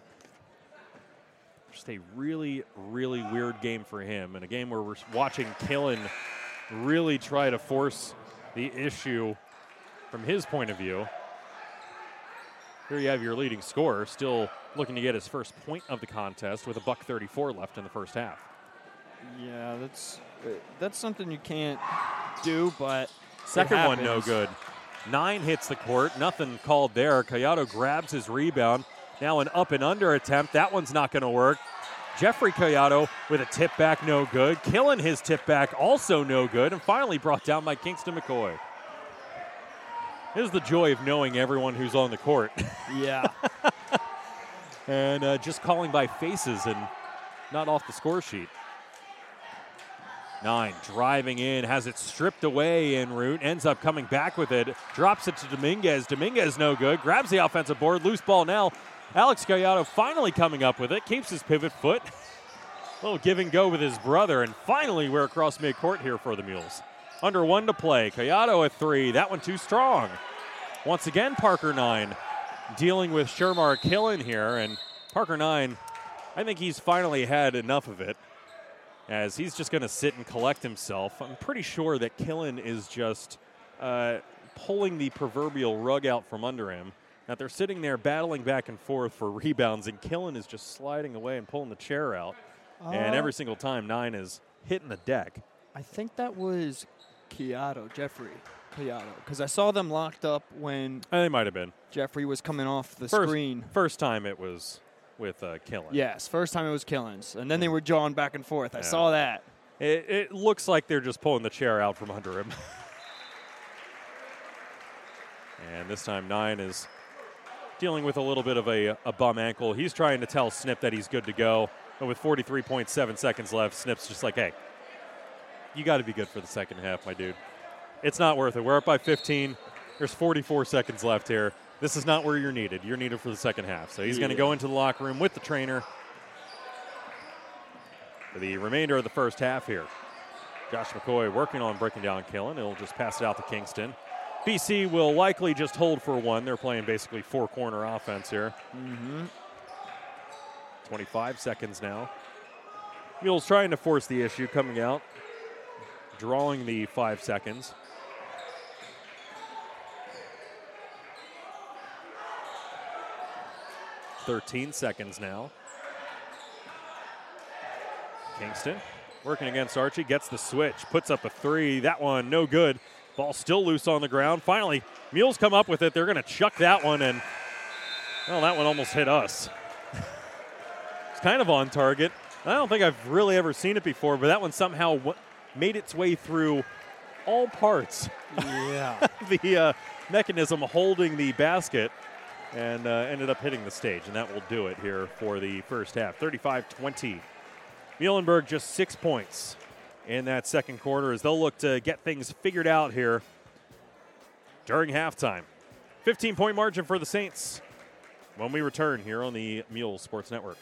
Just a really, really weird game for him, and a game where we're watching Killen really try to force the issue from his point of view. Here you have your leading scorer, still looking to get his first point of the contest with a buck 34 left in the first half. Yeah, that's that's something you can't do, but Second one, no good. Nine hits the court, nothing called there. Collado grabs his rebound. Now an up and under attempt. That one's not going to work. Jeffrey Collado with a tip back, no good. Killen his tip back, also no good. And finally brought down by Kingston McCoy. Here's the joy of knowing everyone who's on the court [LAUGHS] Yeah, and uh, just calling by faces and not off the score sheet. Nine driving in, has it stripped away en route, ends up coming back with it, drops it to Dominguez. Dominguez no good, grabs the offensive board, loose ball now. Alex Collado finally coming up with it, keeps his pivot foot. A [LAUGHS] little give and go with his brother, and finally we're across midcourt here for the Mules. Under one to play. Collado at three. That one too strong. Once again, Parker nine dealing with Shermar Killen here, and Parker nine. I think he's finally had enough of it, as he's just going to sit and collect himself. I'm pretty sure that Killen is just uh, pulling the proverbial rug out from under him. That they're sitting there battling back and forth for rebounds, and Killen is just sliding away and pulling the chair out. and Uh, every single time, nine is hitting the deck. I think that was Collado, Jeffrey Collado, because I saw them locked up when Uh, they might have been Jeffrey was coming off the first, screen. First time it was with uh, Killen. Yes, first time it was Killings, and then they were jawing back and forth. I Yeah. saw that. It, it looks like they're just pulling the chair out from under him. [LAUGHS] and this time, Nine is dealing with a little bit of a, a bum ankle. He's trying to tell Snip that he's good to go. But with 43.7 seconds left, Snip's just like, hey, you got to be good for the second half, my dude. It's not worth it. We're up by 15. There's 44 seconds left here. This is not where you're needed. You're needed for the second half. So he's going to go into the locker room with the trainer for the remainder of the first half here. Josh McCoy working on breaking down Killen. He'll just pass it out to Kingston. BC will likely just hold for one. They're playing basically four corner offense here. Mm-hmm. 25 seconds now. Mules trying to force the issue coming out, drawing the five seconds. Thirteen seconds now. Kingston working against Archie, gets the switch, puts up a three. That one no good. Ball still loose on the ground. Finally, Mules come up with it. They're going to chuck that one, and well, that one almost hit us. [LAUGHS] It's kind of on target. I don't think I've really ever seen it before, but that one somehow w- made its way through all parts Yeah. [LAUGHS] the uh, mechanism holding the basket and uh, ended up hitting the stage. And that will do it here for the first half 35 20. Muhlenberg just six points in that second quarter as they'll look to get things figured out here during halftime. 15 point margin for the Saints when we return here on the Mule Sports Network.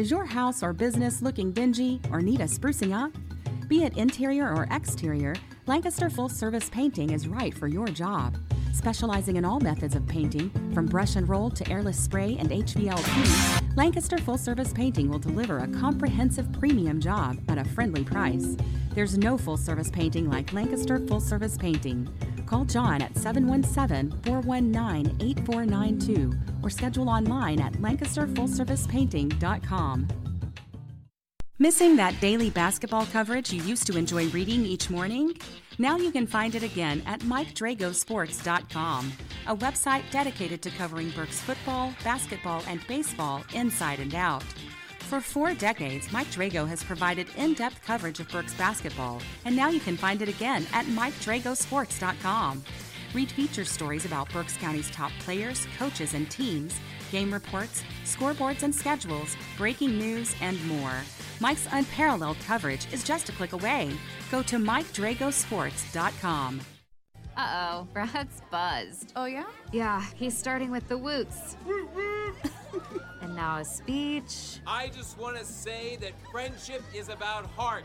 Is your house or business looking dingy or need a sprucing up? Be it interior or exterior, Lancaster Full Service Painting is right for your job. Specializing in all methods of painting, from brush and roll to airless spray and HVLP, Lancaster Full Service Painting will deliver a comprehensive premium job at a friendly price. There's no full service painting like Lancaster Full Service Painting. Call John at 717 419 8492 or schedule online at lancasterfullservicepainting.com. Missing that daily basketball coverage you used to enjoy reading each morning? Now you can find it again at MikeDragosports.com, a website dedicated to covering Berks football, basketball, and baseball inside and out. For four decades, Mike Drago has provided in depth coverage of Berks basketball, and now you can find it again at MikeDragosports.com. Read feature stories about Berks County's top players, coaches, and teams, game reports, scoreboards and schedules, breaking news, and more. Mike's unparalleled coverage is just a click away. Go to MikeDragosports.com. Uh oh, [LAUGHS] Brad's buzzed. Oh, yeah? Yeah, he's starting with the woots. [LAUGHS] and now a speech. I just want to say that friendship is about heart,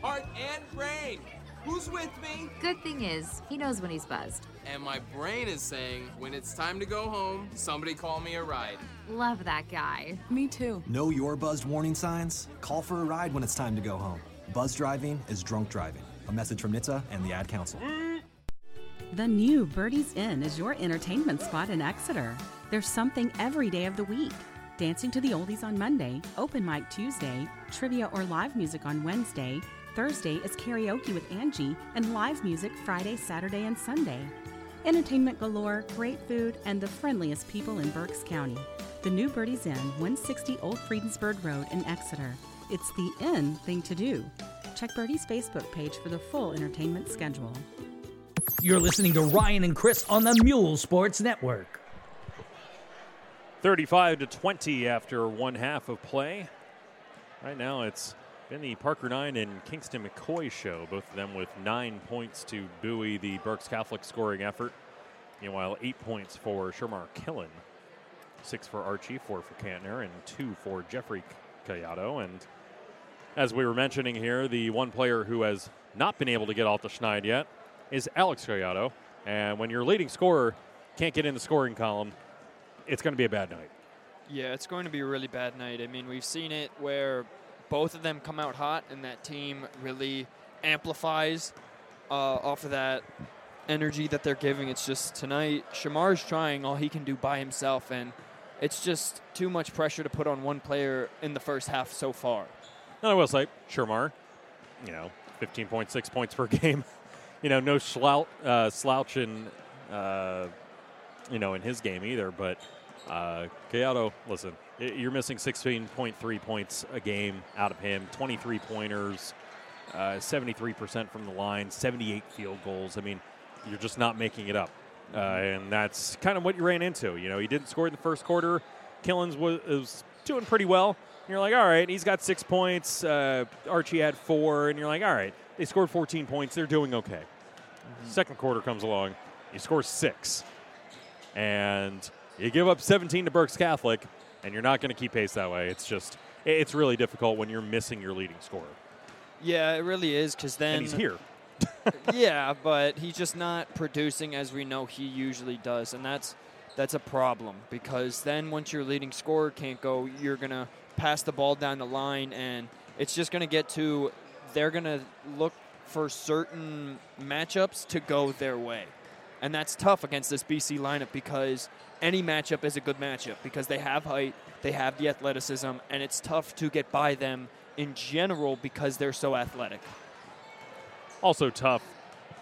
heart and brain. Who's with me? Good thing is, he knows when he's buzzed. And my brain is saying, when it's time to go home, somebody call me a ride. Love that guy. Me too. Know your buzzed warning signs? Call for a ride when it's time to go home. Buzz driving is drunk driving. A message from NHTSA and the Ad Council. The new Birdie's Inn is your entertainment spot in Exeter. There's something every day of the week. Dancing to the Oldies on Monday, open mic Tuesday, trivia or live music on Wednesday, Thursday is karaoke with Angie, and live music Friday, Saturday, and Sunday. Entertainment galore, great food, and the friendliest people in Berks County. The new Birdie's Inn, 160 Old Friedensburg Road in Exeter. It's the in thing to do. Check Birdie's Facebook page for the full entertainment schedule. You're listening to Ryan and Chris on the Mule Sports Network. 35 to 20 after one half of play. Right now, it's been the Parker Nine and Kingston McCoy show, both of them with nine points to buoy the Berks Catholic scoring effort. Meanwhile, eight points for Shermar Killen, six for Archie, four for Kantner, and two for Jeffrey Collado. And as we were mentioning here, the one player who has not been able to get off the schneid yet is Alex Collado. And when your leading scorer can't get in the scoring column, it's going to be a bad night. Yeah, it's going to be a really bad night. I mean, we've seen it where both of them come out hot, and that team really amplifies uh, off of that energy that they're giving. It's just tonight, Shamar's trying all he can do by himself, and it's just too much pressure to put on one player in the first half so far. And I will say, Shermar, you know, 15.6 points per [LAUGHS] game. you know, no slouch, uh, slouch in, uh, you know, in his game either. But uh, listen, you're missing 16.3 points a game out of him, 23 pointers, uh, 73% from the line, 78 field goals. I mean, you're just not making it up. Uh, and that's kind of what you ran into. You know, he didn't score in the first quarter. Killens was, was doing pretty well. And you're like, all right, he's got six points. Uh, Archie had four. And you're like, all right, they scored 14 points. They're doing okay. Second quarter comes along. He scores six. And you give up 17 to Berks Catholic, and you're not going to keep pace that way. It's just, it's really difficult when you're missing your leading scorer. Yeah, it really is, because then. And he's here. [LAUGHS] yeah, but he's just not producing as we know he usually does, and that's that's a problem because then once your leading scorer can't go, you're gonna pass the ball down the line, and it's just gonna get to they're gonna look for certain matchups to go their way, and that's tough against this BC lineup because any matchup is a good matchup because they have height, they have the athleticism, and it's tough to get by them in general because they're so athletic. Also tough.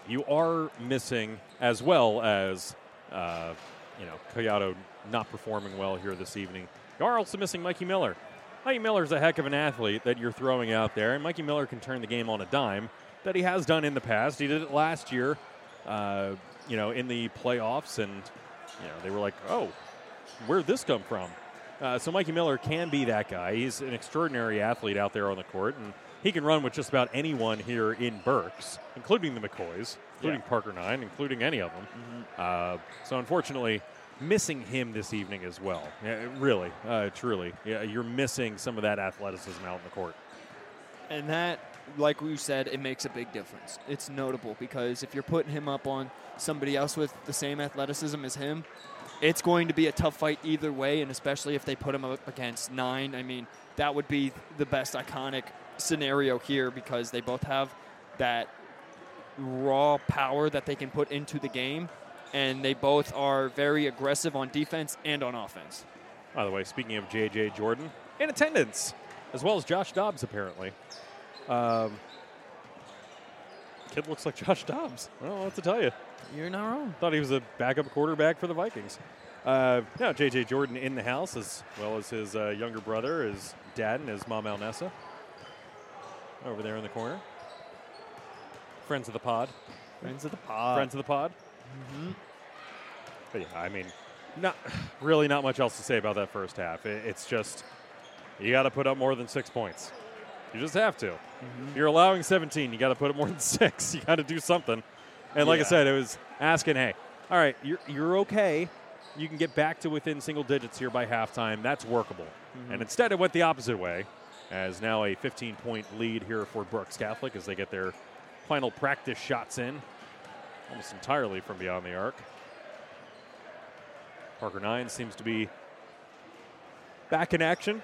You are missing as well as uh, you know Collado not performing well here this evening. You are also missing Mikey Miller. Mikey Miller is a heck of an athlete that you're throwing out there, and Mikey Miller can turn the game on a dime. That he has done in the past. He did it last year, uh, you know, in the playoffs, and you know they were like, "Oh, where'd this come from?" Uh, so Mikey Miller can be that guy. He's an extraordinary athlete out there on the court, and he can run with just about anyone here in Berks, including the McCoys, including Parker Nine, including any of them. Uh, so unfortunately, missing him this evening as well. Yeah, really, uh, truly. Yeah, you're missing some of that athleticism out in the court. And that, like we said, it makes a big difference. It's notable because if you're putting him up on somebody else with the same athleticism as him, it's going to be a tough fight either way, and especially if they put him up against nine. I mean, that would be the best iconic scenario here because they both have that raw power that they can put into the game, and they both are very aggressive on defense and on offense. By the way, speaking of J.J. Jordan, in attendance, as well as Josh Dobbs, apparently. Um, kid looks like Josh Dobbs. I don't know what to tell you. You're not wrong. Thought he was a backup quarterback for the Vikings. Uh, yeah, J.J. Jordan in the house, as well as his uh, younger brother, his dad, and his mom, Alnessa. Over there in the corner. Friends of the pod. Friends of the pod. Friends of the pod. But yeah, I mean, not really not much else to say about that first half. It, it's just you got to put up more than six points. You just have to. If you're allowing 17, you got to put it more than [LAUGHS] six. You got to do something. And like I said, it was asking, hey, all right, you're you're okay. You can get back to within single digits here by halftime. That's workable. Mm-hmm. And instead, it went the opposite way, as now a 15 point lead here for Berks Catholic as they get their final practice shots in, almost entirely from beyond the arc. Parker Nine seems to be back in action.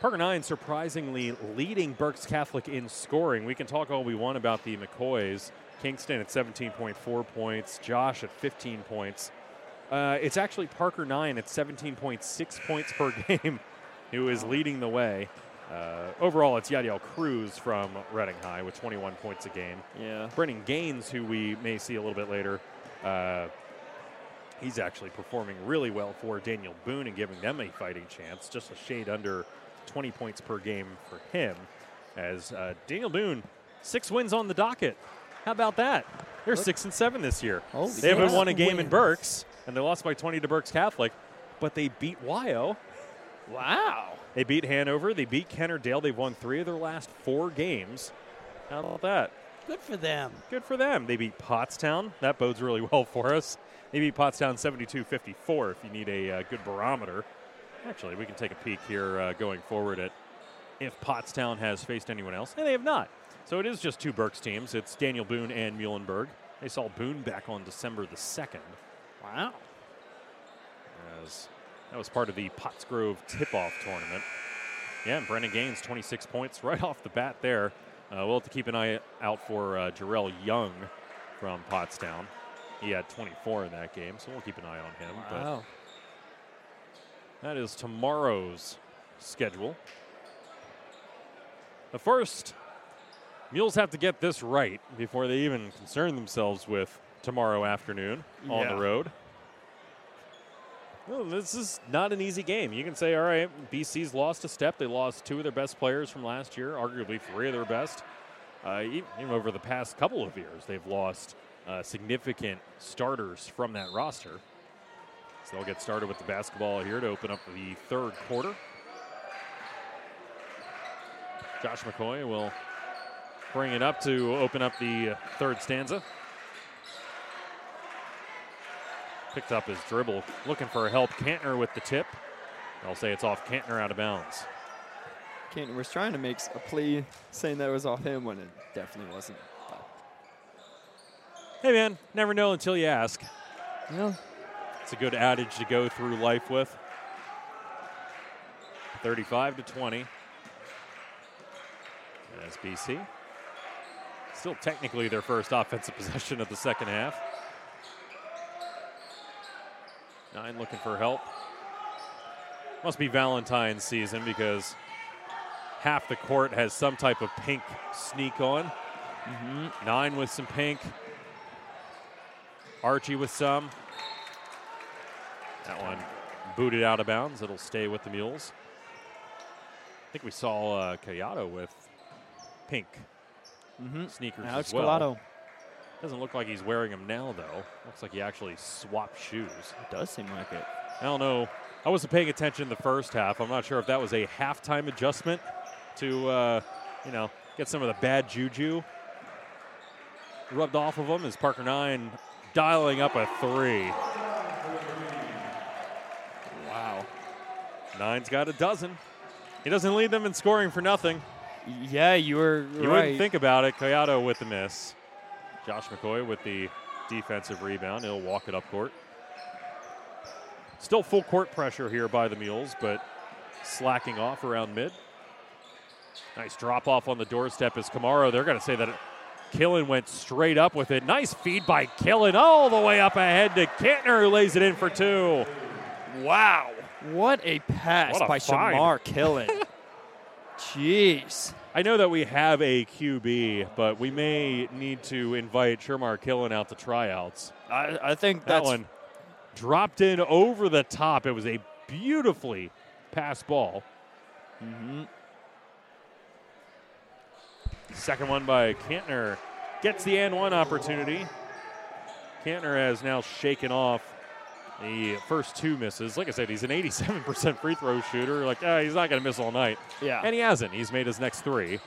Parker Nine surprisingly leading Berks Catholic in scoring. We can talk all we want about the McCoys. Kingston at 17.4 points, Josh at 15 points. Uh, it's actually Parker Nine at 17.6 points per [LAUGHS] game who is leading the way. Uh, overall, it's Yadiel Cruz from Reading High with 21 points a game. Yeah. Brennan Gaines, who we may see a little bit later, uh, he's actually performing really well for Daniel Boone and giving them a fighting chance. Just a shade under 20 points per game for him. As uh, Daniel Boone, six wins on the docket. How about that? They're six and seven this year. Holy they haven't won a game in wins. Berks, and they lost by 20 to Berks Catholic, but they beat Wyo. Wow. They beat Hanover. They beat Kennard-Dale. They've won three of their last four games. How about that? Good for them. Good for them. They beat Pottstown. That bodes really [LAUGHS] well for us. They beat Pottstown 72 54 if you need a uh, good barometer. Actually, we can take a peek here uh, going forward at if Pottstown has faced anyone else. And they have not. So it is just two Berks teams. It's Daniel Boone and Muhlenberg. They saw Boone back on December the 2nd. Wow. As that was part of the Pottsgrove tip-off tournament. Yeah, and Brennan Gaines, 26 points right [LAUGHS] off the bat there. Uh, we'll have to keep an eye out for uh, Jarrell Young from Pottstown. He had 24 in that game, so we'll keep an eye on him. But Wow. That is tomorrow's schedule. But first, Mules have to get this right before they even concern themselves with tomorrow afternoon on Yeah. the road. Well, this is not an easy game. You can say, all right, BC's lost a step. They lost two of their best players from last year, arguably three of their best. Uh, even over the past couple of years, they've lost uh, significant starters from that roster. So they'll get started with the basketball here to open up the third quarter. Josh McCoy will bring it up to open up the third stanza. Picked up his dribble, looking for help. Kantner with the tip. I'll say it's off Kantner out of bounds. Kantner was trying to make a plea saying that it was off him when it definitely wasn't. Hey man, never know until you ask. Yeah. It's a good adage to go through life with. 35 to 20. As BC. Still technically their first offensive [LAUGHS] possession of the second half. Nine looking for help. Must be Valentine's season because half the court has some type of pink sneak on. Mm-hmm. Nine with some pink. Archie with some. That one booted out of bounds. It'll stay with the Mules. I think we saw uh, Collado with pink sneakers Alex as well. Doesn't look like he's wearing them now, though. Looks like he actually swapped shoes. It does seem like it. I don't know. I wasn't paying attention in the first half. I'm not sure if that was a halftime adjustment to, uh, you know, get some of the bad juju rubbed off of him. As Parker Nine dialing up a three. Nine's got a dozen. He doesn't lead them in scoring for nothing. Yeah, you were You right. wouldn't think about it. Collado with the miss. Josh McCoy with the defensive rebound. He'll walk it up court. Still full court pressure here by the Mules, but slacking off around mid. Nice drop off on the doorstep is Kamaro. They're going to say that Killen went straight up with it. Nice feed by Killen all the way up ahead to Kantner, who lays it in for two. Wow. What a pass What a by find. Shamar Killen. [LAUGHS] Jeez. I know that we have a QB, but we may need to invite Shamar Killen out to tryouts. I, I think That one dropped in over the top. It was a beautifully passed ball. Mhm. Second one by Kantner gets the and one opportunity. Kantner has now shaken off the first two misses. Like I said, he's an 87% free throw shooter. Like, ah, he's not going to miss all night. Yeah. And he hasn't. He's made his next three.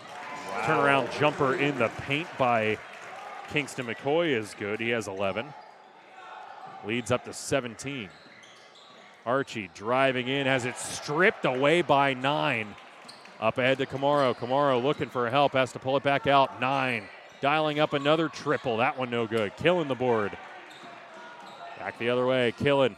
Turnaround jumper in the paint by Kingston McCoy is good. He has 11. Leads up to 17. Archie driving in, has it stripped away by nine. Up ahead to Kamaro. Kamaro looking for help, has to pull it back out. Nine. Dialing up another triple. That one no good. Killen the board. Back the other way. Killen.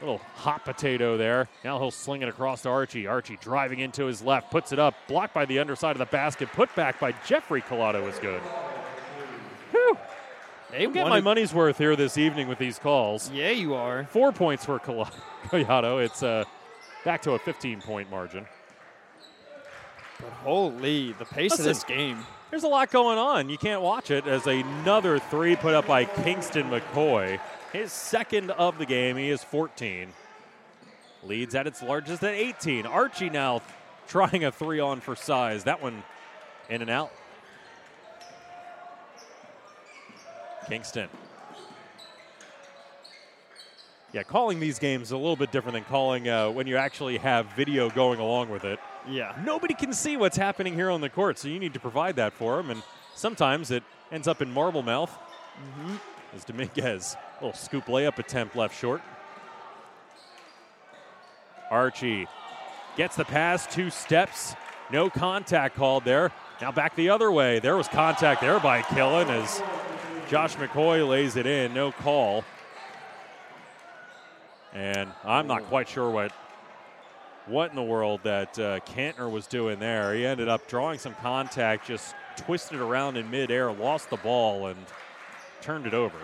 Little hot potato there. Now he'll sling it across to Archie. Archie driving into his left, puts it up, blocked by the underside of the basket, put back by Jeffrey Collado is good. Whew. they I'm getting my money's worth here this evening with these calls. Yeah, you are. Four points for Coll- [LAUGHS] Collado. It's uh, back to a 15 point margin. But holy, the pace Listen. of this game. There's a lot going on. You can't watch it as another three put up by Kingston McCoy. His second of the game. He is 14. Leads at its largest at 18. Archie now trying a three on for size. That one in and out. Kingston. Yeah, calling these games is a little bit different than calling uh, when you actually have video going along with it Yeah. nobody can see what's happening here on the court, so you need to provide that for them. And sometimes it ends up in marble mouth. Mm-hmm. As Dominguez, little scoop layup attempt left short. Archie gets the pass, two steps, no contact called there. Now back the other way. There was contact there by Killen as Josh McCoy lays it in, no call. And I'm not quite sure what what in the world that uh, Kantner was doing there. He ended up drawing some contact, just twisted around in midair, lost the ball, and turned it over.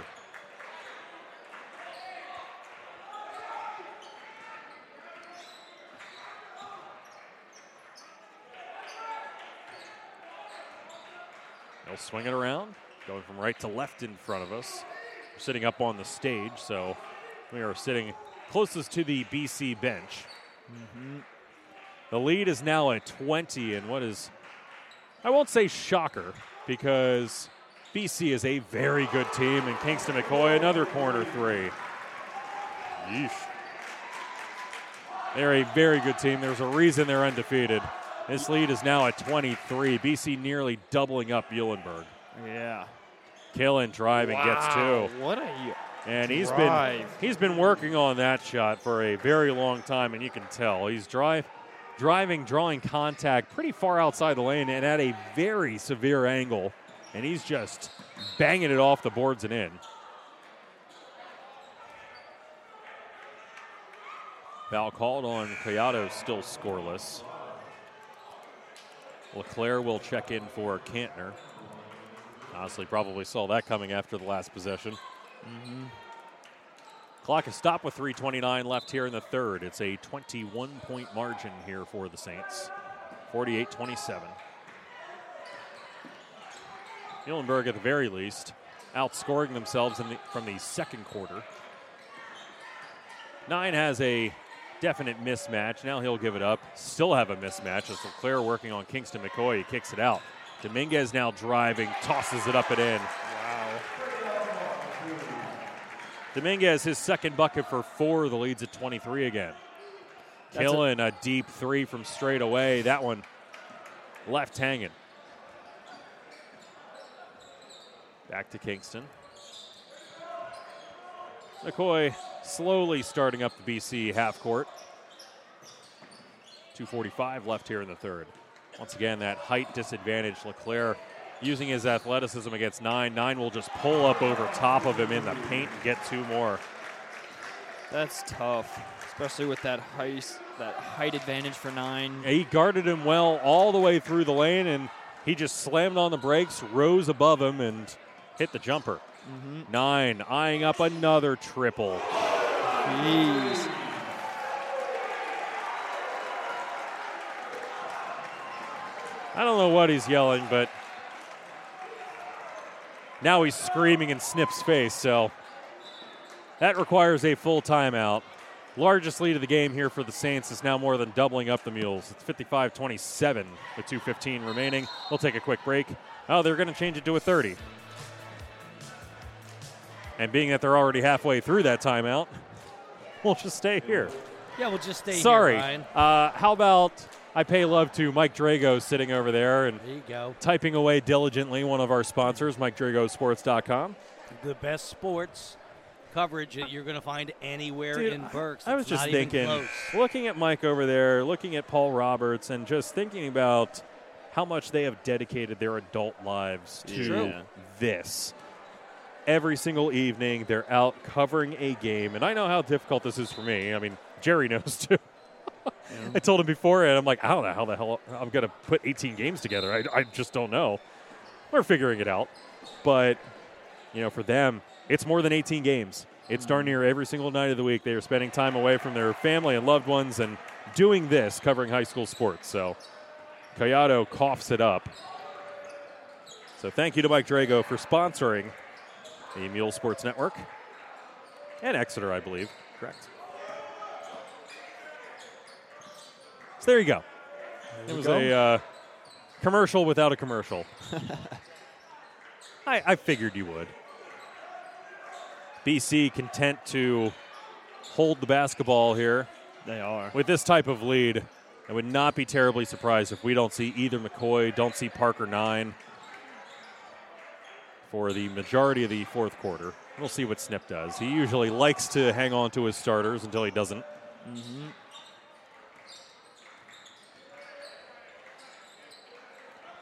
They'll swing it around, going from right to left in front of us. We're sitting up on the stage, so we are sitting closest to the BC bench. Mm-hmm. The lead is now at 20, and what is, I won't say shocker, because BC is a very good team, and Kingston McCoy, another corner three. Yeesh. They're a very good team. There's a reason they're undefeated. This lead is now at 23. BC nearly doubling up Muhlenberg. Yeah. Killen driving gets two. What a And he's been he's been working on that shot for a very long time, and you can tell he's drive, driving, drawing contact pretty far outside the lane and at a very severe angle, and he's just banging it off the boards and in. Foul called on Collado, still scoreless. Leclerc will check in for Kantner. Honestly, probably saw that coming after the last possession. Mm-hmm. Clock is stopped with 3.29 left here in the third. It's a 21 point margin here for the Saints. 48 27. Muhlenberg, at the very least, outscoring themselves the, from the second quarter. Nine has a definite mismatch. Now he'll give it up. Still have a mismatch as Leclerc working on Kingston McCoy. He kicks it out. Dominguez now driving, tosses it up and in. Wow. Dominguez, his second bucket for four. The lead's at 23 again. That's a- Killen a, deep three from straight away. That one left hanging. Back to Kingston. McCoy slowly starting up the BC half court. 245 left here in the third. Once again, that height disadvantage. Leclerc using his athleticism against nine. Nine will just pull up over top of him in the paint and get two more. That's tough, especially with that height, that height advantage for nine. He guarded him well all the way through the lane, and he just slammed on the brakes, rose above him, and hit the jumper. Mm-hmm. Nine eyeing up another triple. Jeez. I don't know what he's yelling, but now he's screaming in Snip's face, so that requires a full timeout. Largest lead of the game here for the Saints is now more than doubling up the Mules. It's 55 27 with 2.15 remaining. We'll take a quick break. Oh, they're going to change it to a 30. And being that they're already halfway through that timeout, [LAUGHS] we'll just stay here. Yeah, we'll just stay Sorry. here, Sorry. Uh, how about I pay love to Mike Drago sitting over there and There typing away diligently, one of our sponsors, MikeDragosports.com. The best sports coverage that you're going to find anywhere Dude, in Berks. I was just thinking, looking at Mike over there, looking at Paul Roberts, and just thinking about how much they have dedicated their adult lives to this. Every single evening, they're out covering a game, and I know how difficult this is for me. I mean, Jerry [LAUGHS] knows too. I told him before, and I'm like, I don't know how the hell I'm going to put 18 games together. I, I just don't know. We're figuring it out. But, you know, for them, it's more than 18 games. It's darn near every single night of the week. They are spending time away from their family and loved ones and doing this, covering high school sports. So, Collado coughs it up. So, thank you to Mike Drago for sponsoring the Mule Sports Network and Exeter, I believe. Correct. So, there you go. it was go. a uh, commercial without a commercial. [LAUGHS] I, I figured you would. BC content to hold the basketball here They are. with this type of lead. I would not be terribly surprised if we don't see either McCoy, don't see Parker nine for the majority of the fourth quarter. We'll see what Snip does. He usually likes to hang on to his starters until he doesn't. Mm-hmm.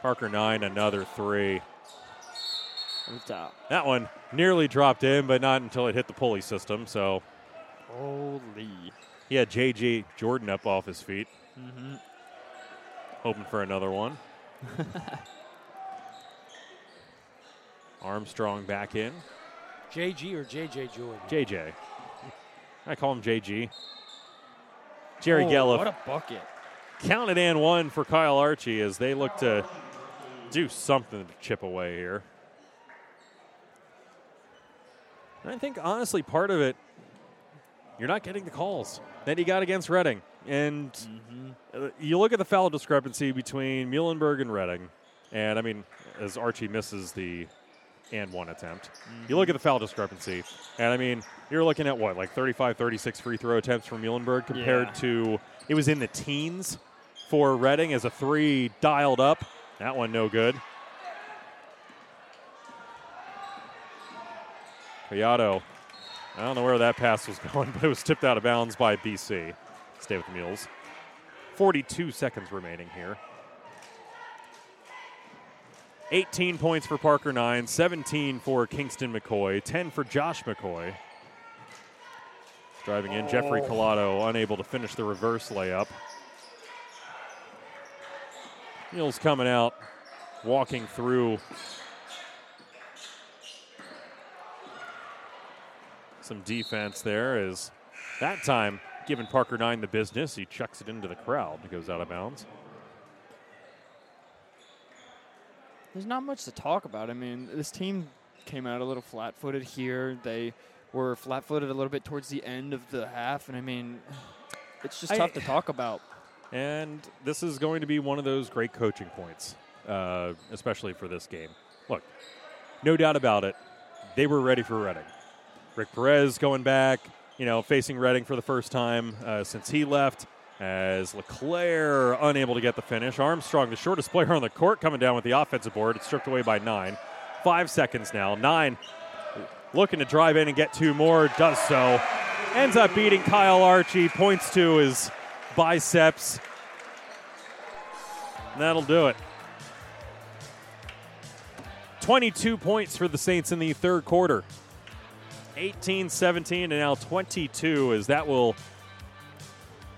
Parker nine, another three. That one nearly dropped in, but not until it hit the pulley system. So Holy. he had JJ Jordan up off his feet. Mm-hmm. Hoping for another one. [LAUGHS] Armstrong back in. JG or JJ Jordan? JJ. I call him JG. Jerry Oh, Gelliff What a bucket. counted and one for Kyle Archie as they look to do something to chip away here. And I think honestly part of it, you're not getting the calls that he got against Reading. And uh, you look at the foul discrepancy between Muhlenberg and Reading. and I mean, as Archie misses the and one attempt, you look at the foul discrepancy, and I mean, you're looking at what, like 35, 36 free throw attempts from Muhlenberg compared Yeah. to, it was in the teens for Reading as a three dialed up. That one no good. Collado, I don't know where that pass was [LAUGHS] going, but it was tipped out of bounds by BC. Stay with the Mules. 42 seconds remaining here. 18 points for Parker 9, 17 for Kingston McCoy, 10 for Josh McCoy. Driving in, Jeffrey oh. Collado unable to finish the reverse layup. Mules coming out, walking through some defense there is that time giving Parker 9 the business. He chucks it into the crowd. It goes out of bounds. There's not much to talk about. I mean, this team came out a little flat footed here. They were flat footed a little bit towards the end of the half. And I mean, it's just I- tough to talk about. And this is going to be one of those great coaching points, uh, especially for this game. Look, no doubt about it, they were ready for Reading. Rick Perez going back, you know, facing Reading for the first time uh, since he left. As Leclerc unable to get the finish. Armstrong, the shortest player on the court, coming down with the offensive board. It's stripped away by nine. Five seconds now. Nine looking to drive in and get two more. Does so. Ends up beating Kyle Archie. Points to his biceps. And that'll do it. 22 points for the Saints in the third quarter. 18 17 and now 22 as that will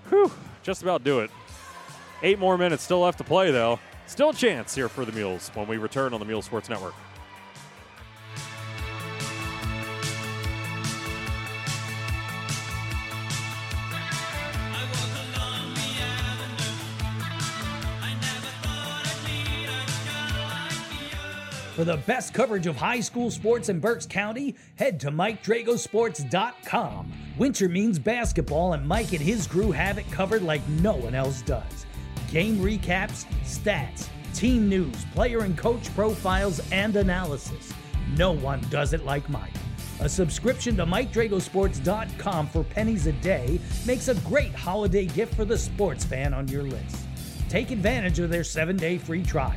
whew, just about do it. Eight more minutes still left to play, though. Still a chance here for the Mules when we return on the Mule Sports Network. For the best coverage of high school sports in Berks County, head to MikeDragosports.com. Winter means basketball, and Mike and his crew have it covered like no one else does. Game recaps, stats, team news, player and coach profiles, and analysis. No one does it like Mike. A subscription to MikeDragosports.com for pennies a day makes a great holiday gift for the sports fan on your list. Take advantage of their seven day free trial.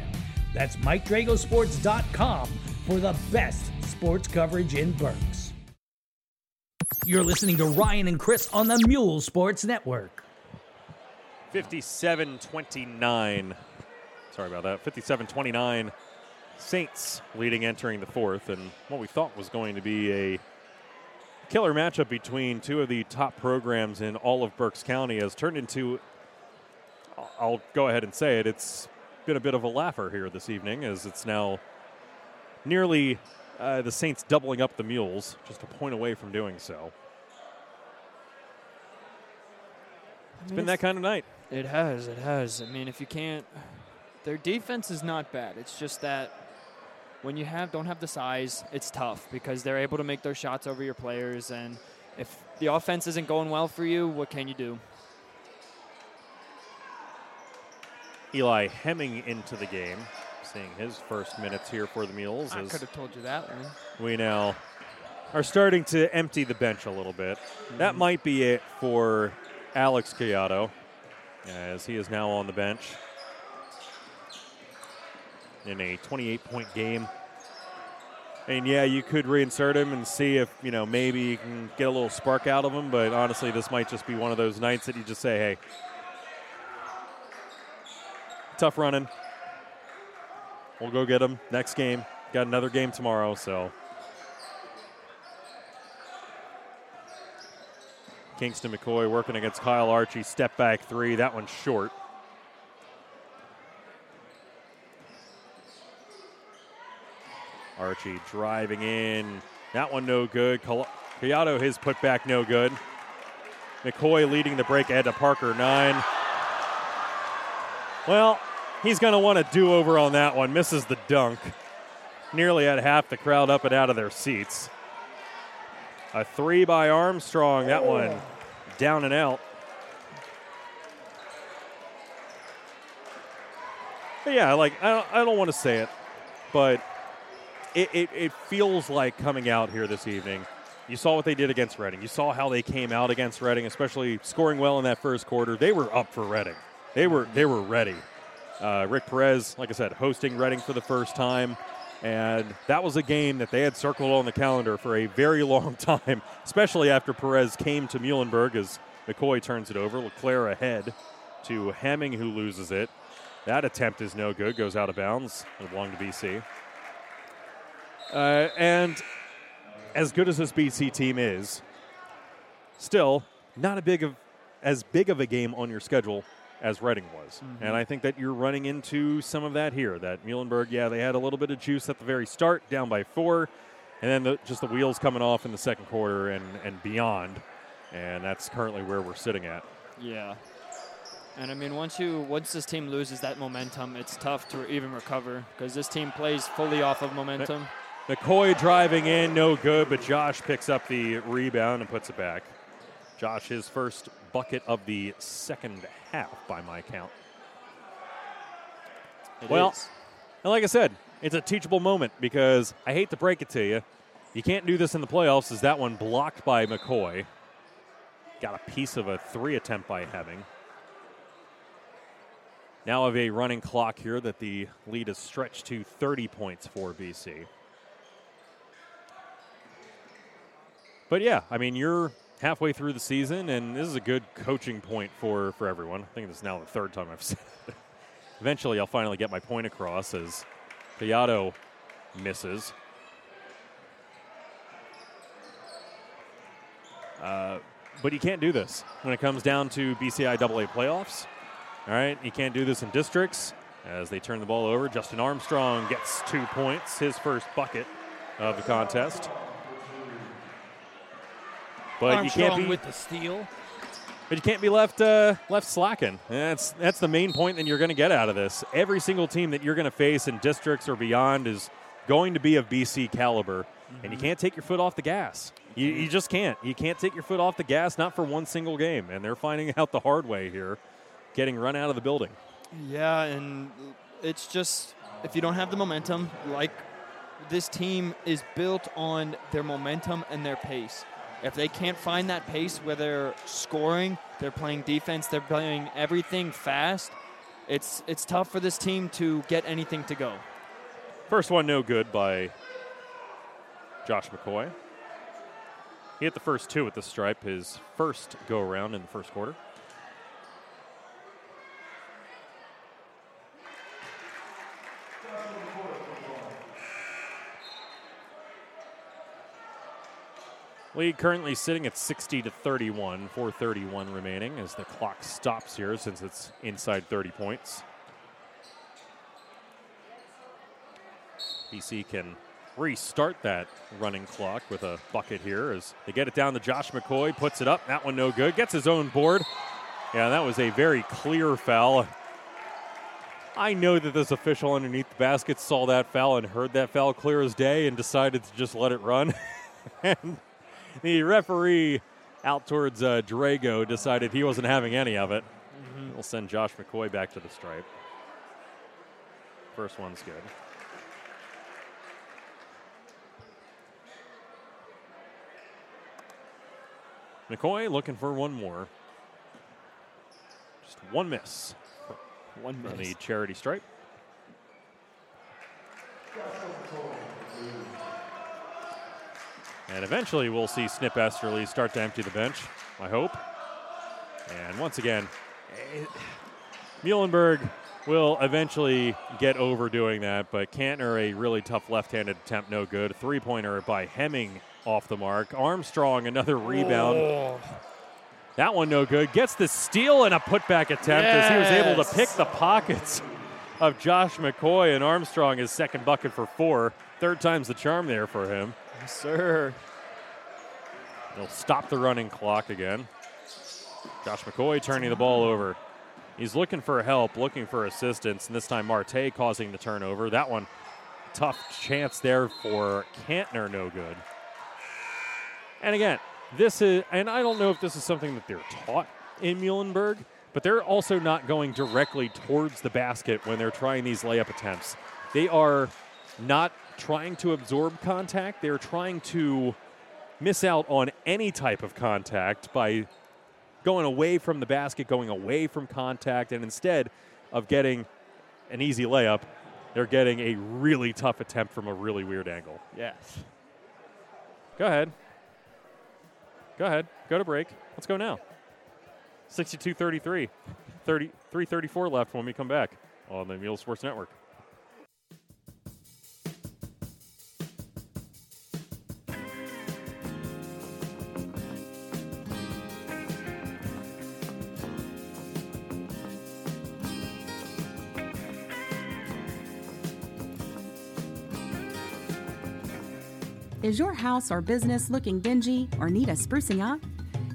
That's MikeDragosports.com for the best sports coverage in Berks. You're listening to Ryan and Chris on the Mule Sports Network. 57 29. Sorry about that. 57 29. Saints leading entering the fourth, and what we thought was going to be a killer matchup between two of the top programs in all of Berks County has turned into, I'll go ahead and say it, it's been a bit of a laugher here this evening as it's now nearly uh, the Saints doubling up the Mules, just a point away from doing so. It's been that kind of night. It has. It has. I mean, if you can't, their defense is not bad. It's just that when you have don't have the size, it's tough because they're able to make their shots over your players, and if the offense isn't going well for you, what can you do? Eli Hemming into the game, seeing his first minutes here for the Mules. I could have told you that one. we now are starting to empty the bench a little bit. That mm-hmm. might be it for Alex Collado, as he is now on the bench in a 28 point game. And yeah, you could reinsert him and see if, you know, maybe you can get a little spark out of him, but honestly, this might just be one of those nights that you just say, hey, tough running. We'll go get him next game. Got another game tomorrow, so. Kingston McCoy working against Kyle Archie. Step back three. That one's short. Archie driving in. That one no good. Collado, his putback no good. McCoy leading the break ahead to Parker nine. Well, he's going to want a do over on that one. Misses the dunk. Nearly had half the crowd up and out of their seats. A three by Armstrong. That oh. one down and out. But yeah, like I don't, I don't want to say it, but it, it, it feels like coming out here this evening. You saw what they did against Reading. You saw how they came out against Reading, especially scoring well in that first quarter. They were up for Reading. They were they were ready. Uh, Rick Perez, like I said, hosting Reading for the first time. And that was a game that they had circled on the calendar for a very [LAUGHS] long time, especially after Perez came to Muhlenberg as McCoy turns it over. Leclerc ahead to Hemming, who loses it. That attempt is no good, goes out of bounds. It belonged to BC. Uh, and as good as this BC team is, still not a big of as big of a game on your schedule as Reading was. Mm-hmm. And I think that you're running into some of that here. That Muhlenberg, yeah, they had a little bit of juice at the very start, down by four, and then the, just the wheels coming off in the second quarter and, and beyond. And that's currently where we're sitting at. Yeah. And I mean, once you once this team loses that momentum, it's tough to even recover because this team plays fully off of momentum. McCoy driving in, no good, but Josh picks up the rebound and puts it back. Josh, his first bucket of the second half, by my count. It well, is. and like I said, it's a teachable moment because I hate to break it to you. You can't do this in the playoffs. Is that one blocked by McCoy? Got a piece of a three attempt by Hemming. Now have a running clock here that the lead is stretched to 30 points for BC. But yeah, I mean, you're halfway through the season, and this is a good coaching point for, for everyone. I think this is now the third time I've [LAUGHS] said it. Eventually, I'll finally get my point across as Piatto misses. Uh, but you can't do this when it comes down to BCIAA playoffs. All right, you can't do this in districts as they turn the ball over. Justin Armstrong gets two points, his first bucket of the contest. But Armstrong you can't be with the steal. but you can't be left uh, left slacking. That's that's the main point that you're going to get out of this. Every single team that you're going to face in districts or beyond is going to be of BC caliber, and you can't take your foot off the gas. You, you just can't. You can't take your foot off the gas, not for one single game. And they're finding [LAUGHS] out the hard way here, getting run out of the building. Yeah, and it's just if you don't have the momentum, like this team is built on their momentum and their pace. If they can't find that pace where they're scoring, they're playing defense, they're playing everything fast, it's it's tough for this team to get anything to go. First one, no good by Josh McCoy. He hit the first two at the stripe, his first go around in the first quarter. Lead currently sitting at 60 to 31, 431 remaining as the clock stops here since it's inside 30 points. BC can restart that running clock with a bucket here as they get it down to Josh McCoy, puts it up. That one no good. Gets his own board. Yeah, that was a very clear foul. I know that this official underneath the basket saw that foul and heard that foul clear as day and decided to just let it run. [LAUGHS] and the referee out towards uh, Drago decided he wasn't having any of it. We'll send Josh McCoy back to the stripe. First one's good. McCoy looking for one more. Just one miss One miss. on the charity stripe. And eventually we'll see Snip Esterly start to empty the bench, I hope. And once again, eh, Muhlenberg will eventually get over doing that, but Kantner, a really tough left handed attempt, no good. Three pointer by Hemming off the mark. Armstrong, another rebound. That one no good. Gets the steal and a putback attempt as he was able to pick the pockets of Josh McCoy and Armstrong his second bucket for four. Third time's the charm there for him. Yes, sir. They'll stop the running clock again. Josh McCoy turning the ball over. He's looking for help, looking for assistance, and this time Marte causing the turnover. That one, tough chance there for Kantner, no good. And again, this is, and I don't know if this is something that they're taught in Muhlenberg, but they're also not going directly towards the basket when they're trying these layup attempts. They are not trying to absorb contact, they're trying to miss out on any type of contact by going away from the basket, going away from contact, and instead of getting an easy layup, they're getting a really tough attempt from a really weird angle. Yes. Go ahead. Go ahead. Go to break. Let's go now. 62 33. 30, 334 left when we come back on the Mule Sports Network. Is your house or business looking dingy or need a sprucing up?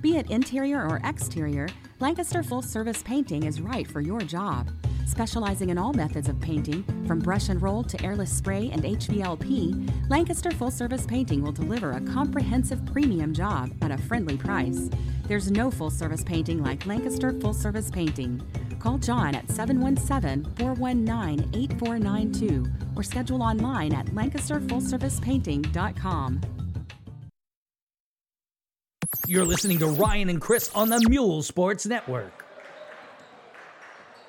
Be it interior or exterior, Lancaster Full Service Painting is right for your job. Specializing in all methods of painting, from brush and roll to airless spray and HVLP, Lancaster Full Service Painting will deliver a comprehensive premium job at a friendly price. There's no full service painting like Lancaster Full Service Painting. Call John at 717 419 8492 or schedule online at lancasterfullservicepainting.com. You're listening to Ryan and Chris on the Mule Sports Network.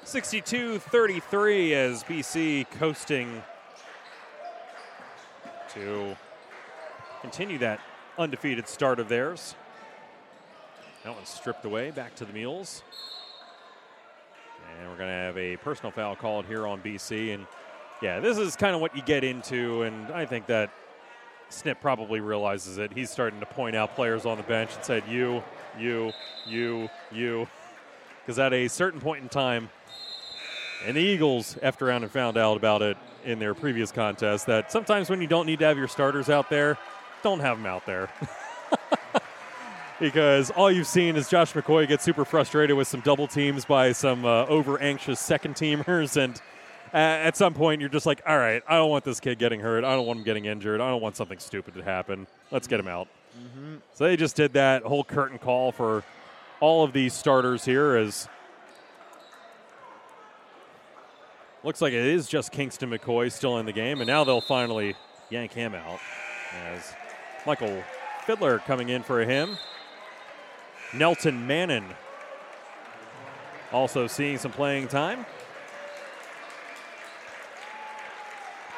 62 33 as BC coasting to continue that undefeated start of theirs. That one's stripped away back to the Mules. And we're going to have a personal foul called here on BC. And yeah, this is kind of what you get into. And I think that Snip probably realizes it. He's starting to point out players on the bench and said, you, you, you, you. Because at a certain point in time, and the Eagles, after around and found out about it in their previous contest, that sometimes when you don't need to have your starters out there, don't have them out there. [LAUGHS] because all you've seen is Josh McCoy get super frustrated with some double teams by some uh, over anxious second teamers. And uh, at some point, you're just like, all right, I don't want this kid getting hurt. I don't want him getting injured. I don't want something stupid to happen. Let's get him out. So they just did that whole curtain call for all of these starters here as looks like it is just Kingston McCoy still in the game, and now they'll finally yank him out as Michael Fiddler coming in for him. Nelton Mannon also seeing some playing time.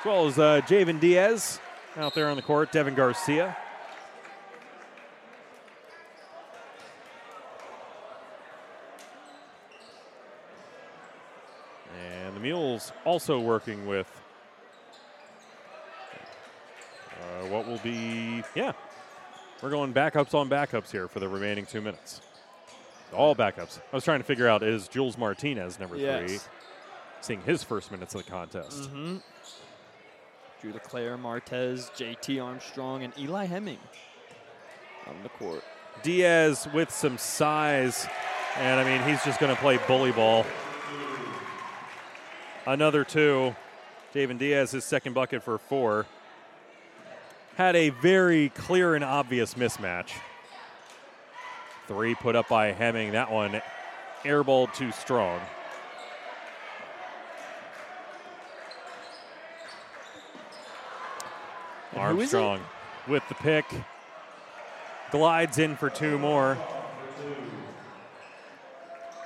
As well as uh, Javen Diaz out there on the court, Devin Garcia. And the Mules also working with uh, what will be, yeah, we're going backups on backups here for the remaining two minutes. All backups. I was trying to figure out is Jules Martinez number three seeing his first minutes of the contest. Mm-hmm. Drew Leclerc, Martez, JT Armstrong, and Eli Hemming on the court. Diaz with some size, and I mean, he's just going to play bully ball. Another two. Javen Diaz, his second bucket for four. Had a very clear and obvious mismatch. Three put up by Hemming. That one airballed too strong. And who is it? Armstrong with the pick. Glides in for two more.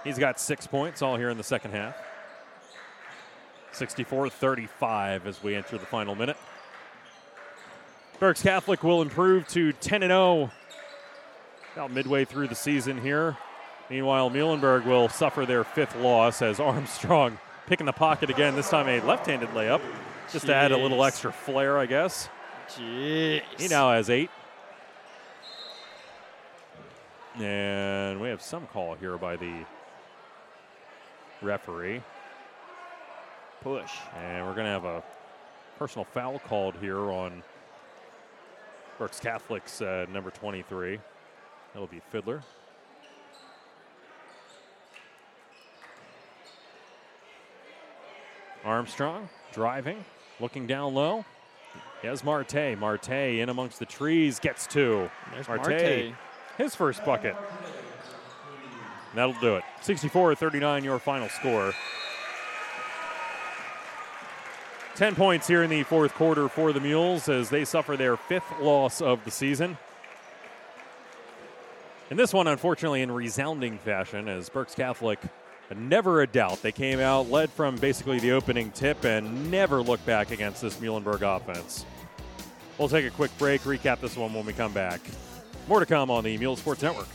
He's got six points all here in the second half. 64 35 as we enter the final minute. Berks Catholic will improve to 10 and 0 about midway through the season here. Meanwhile, Muhlenberg will suffer their fifth loss as [LAUGHS] Armstrong picking the pocket again, this time a left handed layup, just to add a little extra flair, I guess. Jeez. He now has eight. And we have some call here by the referee. push. And we're going to have a personal foul called here on Berks Catholic's uh, number 23. That'll be Fiddler. Armstrong driving, looking down low. He has Marte. Marte in amongst the trees gets two. There's Marte, Marte. his first bucket. That'll do it. 64 39, your final score. 10 points here in the fourth quarter for the Mules as they suffer their fifth loss of the season. And this one, unfortunately, in resounding fashion, as Berks Catholic, never a doubt. They came out, led from basically the opening tip, and never looked back against this Muhlenberg offense. We'll take a quick break, recap this one when we come back. More to come on the Mule Sports Network.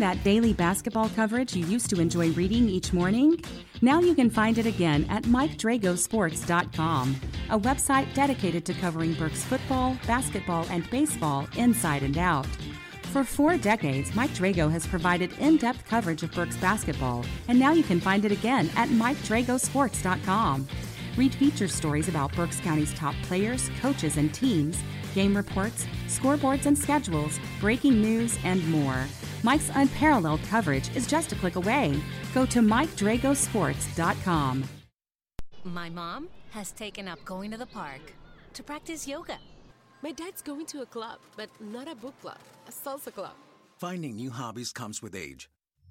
That daily basketball coverage you used to enjoy reading each morning? Now you can find it again at MikeDragosports.com, a website dedicated to covering Berks football, basketball, and baseball inside and out. For four decades, Mike Drago has provided in depth coverage of Berks basketball, and now you can find it again at MikeDragosports.com. Read feature stories about Berks County's top players, coaches, and teams, game reports, scoreboards and schedules, breaking news, and more. Mike's unparalleled coverage is just a click away. Go to MikeDragosports.com. My mom has taken up going to the park to practice yoga. My dad's going to a club, but not a book club, a salsa club. Finding new hobbies comes with age.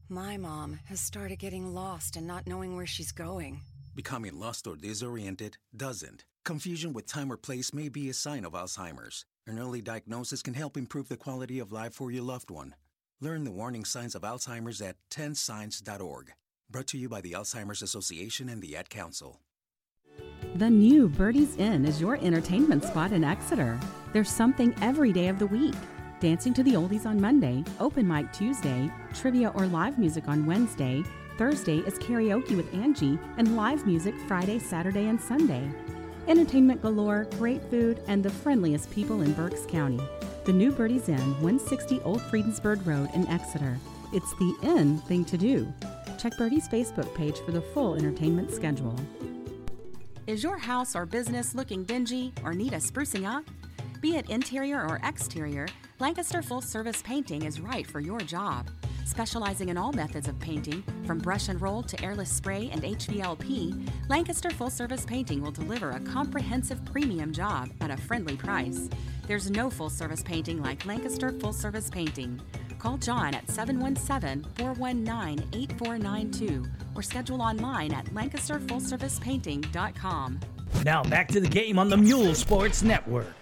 My mom has started getting lost and not knowing where she's going. Becoming lost or disoriented doesn't. Confusion with time or place may be a sign of Alzheimer's. An early diagnosis can help improve the quality of life for your loved one. Learn the warning signs of Alzheimer's at 10signs.org. Brought to you by the Alzheimer's Association and the Ad Council. The new Birdie's Inn is your entertainment spot in Exeter. There's something every day of the week. Dancing to the Oldies on Monday, open mic Tuesday, trivia or live music on Wednesday. Thursday is karaoke with Angie, and live music Friday, Saturday, and Sunday. Entertainment galore, great food, and the friendliest people in Berks County. The new Birdie's Inn, 160 Old Friedensburg Road in Exeter. It's the inn thing to do. Check Birdie's Facebook page for the full entertainment schedule. Is your house or business looking dingy or need a sprucing up? Be it interior or exterior, Lancaster Full Service Painting is right for your job. Specializing in all methods of painting, from brush and roll to airless spray and HVLP, Lancaster Full Service Painting will deliver a comprehensive premium job at a friendly price. There's no full service painting like Lancaster Full Service Painting. Call John at 717 419 8492 or schedule online at lancasterfullservicepainting.com. Now back to the game on the Mule Sports Network.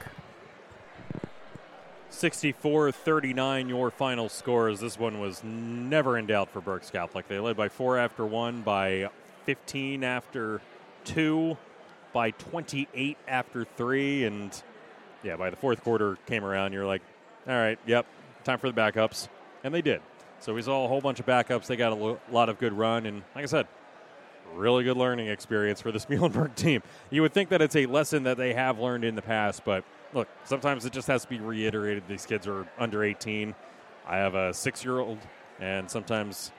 64 39, your final scores. This one was never in doubt for Berks Catholic. They led by four after one, by 15 after two, by 28 after three, and yeah, by the fourth quarter came around. You're like, all right, yep, time for the backups. And they did. So we saw a whole bunch of backups. They got a lo- lot of good run. And like I said, really good learning experience for this [LAUGHS] Muhlenberg team. You would think that it's a lesson that they have learned in the past, but look, sometimes it just has to be reiterated. These kids are under 18. I have a six year old, and sometimes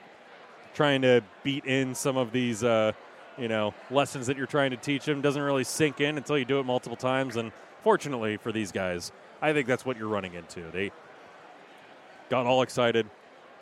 trying to beat in some of these, uh, you know, lessons that you're trying to teach them doesn't really sink in until you do it multiple times. And fortunately for these guys, I think that's what you're running into. They got all excited.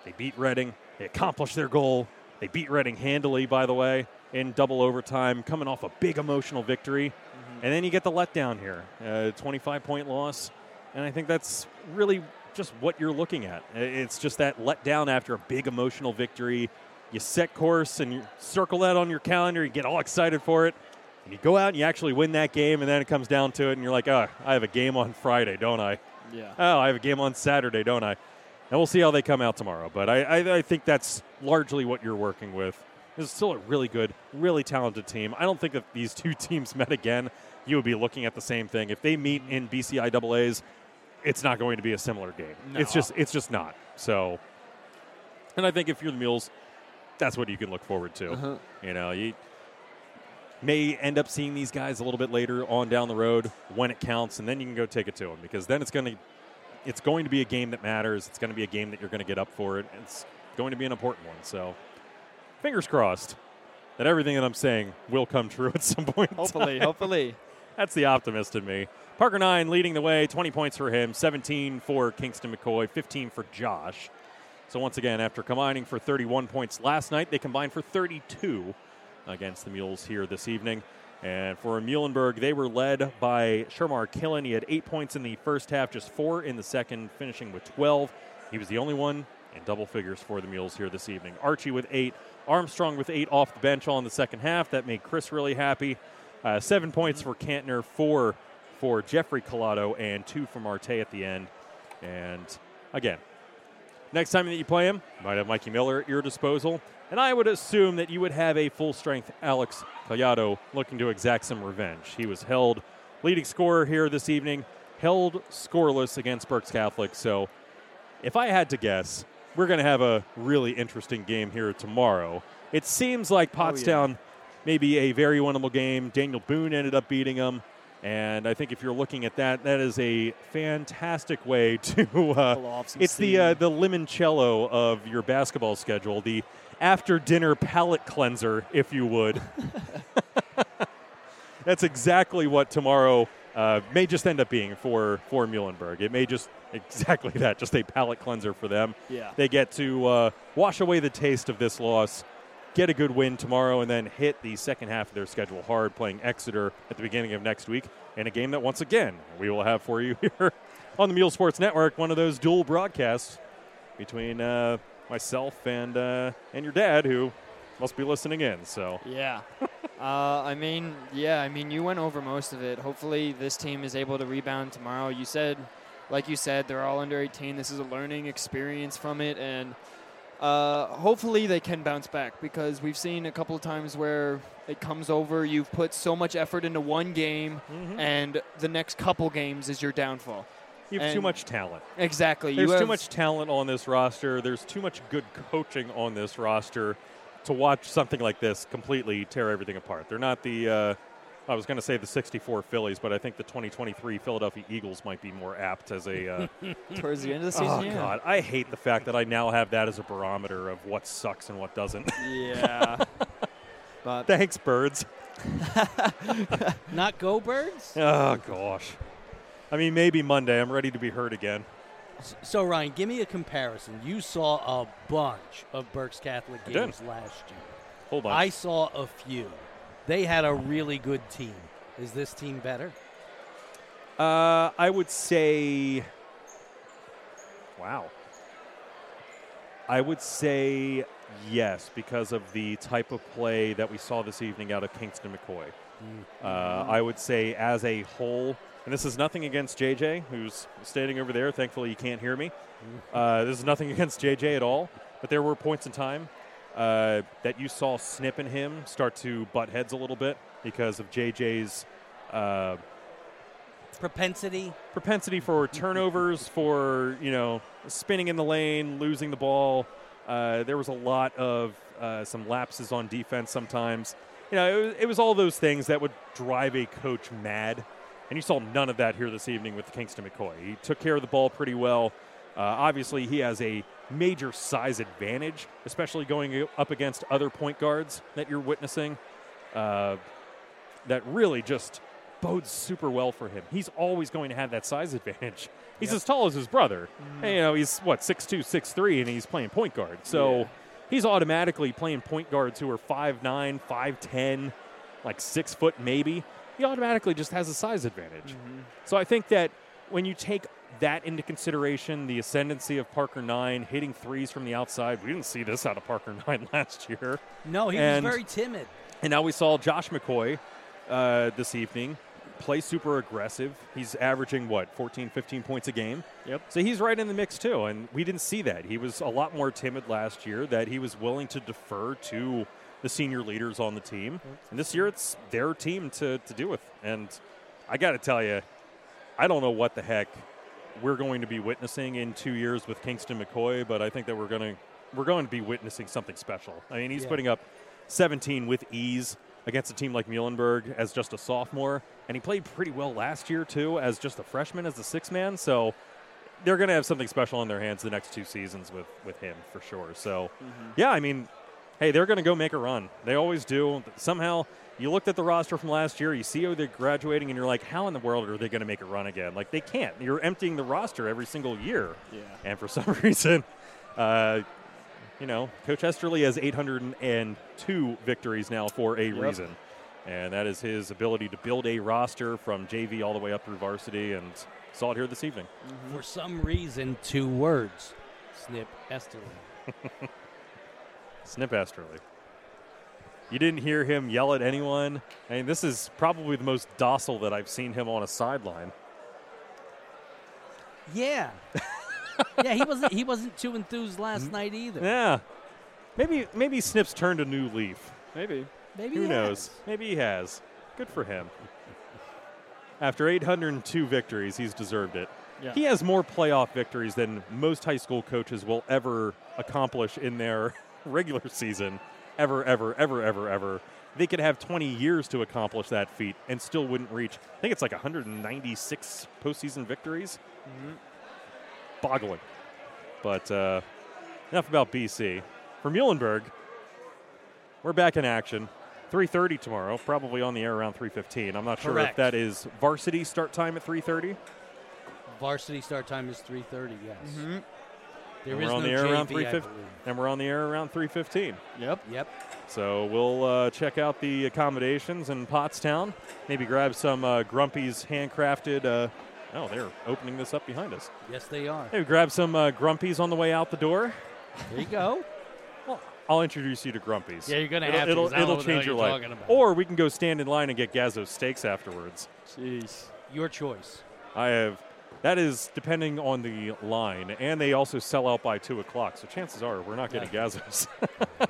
They beat Reading. They accomplished their goal. They beat Reading handily, by the way, in double overtime, coming off a big emotional victory. Mm-hmm. And then you get the letdown here, uh, a 25 point loss. And I think that's really just what you're looking at. It's just that letdown after a big emotional victory. You set course and you circle that on your calendar. You get all excited for it. And you go out and you actually win that game. And then it comes down to it. And you're like, oh, I have a game on Friday, don't I? Yeah. Oh, I have a game on Saturday, don't I? And we'll see how they come out tomorrow. But I, I, I think that's largely what you're working with. This is still a really good, really talented team. I don't think if these two [LAUGHS] teams met again, you would be looking at the same thing. If they meet in BCIAA's, it's not going to be a similar game. No. It's just it's just not. So, and I think if you're the Mules, that's what you can look forward to. Uh-huh. You know, you may end up seeing these guys a little bit later on down the road when it counts, and then you can go take it to them because then it's going to it's going to be a game that matters. It's going to be a game that you're going to get up for it. It's going to be an important one. So, fingers crossed that everything that I'm saying will come true [LAUGHS] at some point. Hopefully, hopefully. [LAUGHS] That's the optimist in me. Parker Nine leading the way, 20 points for him, 17 for Kingston McCoy, 15 for Josh. So once again, after combining for 31 points last night, they combined for 32 against the Mules here this evening. And for Muhlenberg, they were led by Shamar Killen. He had eight points in the first half, just four in the second, finishing with 12. He was the only one in double figures for the Mules here this evening. Archie with eight, Armstrong with eight off the bench all in the second half. That made Chris really happy. Uh, seven points for Kantner, four for Jeffrey Collado, and two for Marte at the end. And again, next time that you play him, you might have Mikey Miller at your disposal. And I would assume that you would have a full strength Alex Collado looking to exact some revenge. He was held leading scorer here this evening, held scoreless against Berks Catholic. So if I had to guess, we're going to have a really interesting game here tomorrow. It seems like Pottstown may be a very winnable game. Daniel Boone ended up beating them. And I think if you're looking at that, that is a fantastic way [LAUGHS] to. Uh, Pull off some it's the uh, the limoncello of your basketball schedule, the after dinner palate cleanser, if you would. [LAUGHS] That's exactly what tomorrow uh, may just end up being for for Muhlenberg. It may just [LAUGHS] exactly that, just a palate cleanser for them. Yeah. They get to uh, wash away the taste of this loss, get a good win tomorrow, and then hit the second half of their schedule hard, playing Exeter at the beginning of next week in a game that once again we will have for you [LAUGHS] here on the Mule Sports Network. One of those dual broadcasts between uh, myself and uh, and your dad, who must be listening in. So Yeah. [LAUGHS] uh, I mean, yeah, I mean, you went over most of it. Hopefully, this team is able to rebound tomorrow. You said, like you said, they're all under 18. This is a learning experience from it, and uh, hopefully they can bounce back because we've seen a couple of times where it comes over. You've put so much effort into one game, Mhm. and the next couple games is your downfall. You have too much talent. Exactly. There's too much talent on this roster. There's too much good coaching on this roster to watch something like this completely tear everything apart. They're not the. Uh, I was going to say the 64 Phillies, but I think the 2023 Philadelphia Eagles might be more apt as a. Uh, [LAUGHS] Towards the end of the oh season, yeah. God, I hate the fact that I now have that as a barometer of what sucks and what doesn't. [LAUGHS] Yeah. but thanks, birds. [LAUGHS] Not go birds. Oh gosh. I mean, maybe Monday. I'm ready to be hurt again. So Ryan, give me a comparison. You saw a bunch of Berks Catholic games last year. Hold on. I saw a few. They had a really good team. Is this team better? Uh, I would say. Wow. I would say yes because of the type of play that we saw this evening out of Kingston McCoy. Uh, I would say as a whole, and this is nothing against JJ, who's standing over there. Thankfully, you can't hear me. [LAUGHS] Uh, this is nothing [LAUGHS] against JJ at all, but there were points in time uh, that you saw Snip and him start to butt heads a little bit because of JJ's uh, propensity propensity for [LAUGHS] turnovers, for you know spinning in the lane, losing the ball. Uh, there was a lot of uh, some lapses on defense sometimes. You know, it was, it was all those things that would drive a coach mad, and you saw none of that here this evening with Kingston McCoy. He took care of the ball pretty well. Uh, obviously, he has a major size advantage, especially going up against other point guards that you're witnessing. Uh, that really just bodes super well for him. He's always going to have that size [LAUGHS] advantage. He's as tall as his brother. And, you know, he's what six two, six three, and he's playing point guard. So Yeah. he's automatically playing point guards who are 5'9", 5'10", like six foot maybe. He automatically just has a size advantage. So I think that when you take that into consideration, the ascendancy of Parker Nine hitting threes from the outside, we didn't see this out of Parker [LAUGHS] Nine last year. No, he And- was very timid. and now we saw Josh McCoy uh, this evening play super aggressive. He's averaging, what, 14, 15 points a game? Yep. So he's right in the mix, too. And we didn't see that. He was a lot more timid last year, that he was willing to defer to the senior leaders on the team. And this year, it's their team to, to do with. And I got to tell you, I don't know what the heck we're going to be witnessing in two years with Kingston McCoy, but I think that we're going to we're going to be witnessing something special. I mean, he's Yeah. putting up 17 with ease against a team like Muhlenberg as just a sophomore, and he played pretty well last year too as just a freshman as a six man. So they're going to have something special on their hands the next two seasons with with him for sure. So mm-hmm. yeah, I mean, hey, they're going to go make a run. They always do. Somehow, you looked at the roster from last year, you see how they're graduating, and you're like, how in the world are they going to make a run again? Like, they can't. You're emptying the roster every single year. Yeah. And for [LAUGHS] some reason, uh, you know, Coach Esterly has 802 victories now for a Yep. reason. And that is his ability to build a roster from JV all the way up through varsity, and saw it here this evening. For some reason, two words. Snip Esterly. [LAUGHS] Snip Esterly. You didn't hear him yell at anyone. I mean, this is probably the most docile that I've seen him on a sideline. Yeah. [LAUGHS] yeah, he wasn't he wasn't too enthused last night either. Yeah. Maybe maybe Snip's turned a new leaf. Maybe. Maybe Who he knows? has. Maybe he has. Good for him. After 802 victories, he's deserved it. Yeah. He has more playoff victories than most high school coaches will ever accomplish in their regular [LAUGHS] season. Ever, ever, ever, ever, ever. They could have 20 years to accomplish that feat and still wouldn't reach. I think it's like 196 postseason victories. Boggling. But uh, enough about BC. For Muhlenberg, we're back in action. 3:30 tomorrow, probably on the air around 3:15. I'm not sure if that is varsity start time at 3:30. Varsity start time is 3:30. Yes. Mm-hmm. There and is we're on no the air around JV, I 3:15. And we're on the air around 3:15. Yep. Yep. So we'll uh, check out the accommodations in Pottstown. Maybe grab some uh, Grumpy's handcrafted. Uh, oh, they're opening this up behind us. Yes, they are. Maybe grab some uh, Grumpy's on the way out the door. There you go. [LAUGHS] well, I'll introduce you to Grumpy's. Yeah, you're gonna it'll, have to, It'll, 'cause I don't it'll know what the change your life. Or we can go stand in line and get Gazzo's steaks afterwards. Jeez. Your choice. I have. That is depending on the line, and they also sell out by two o'clock. So chances are we're not getting Gazzo's. [LAUGHS]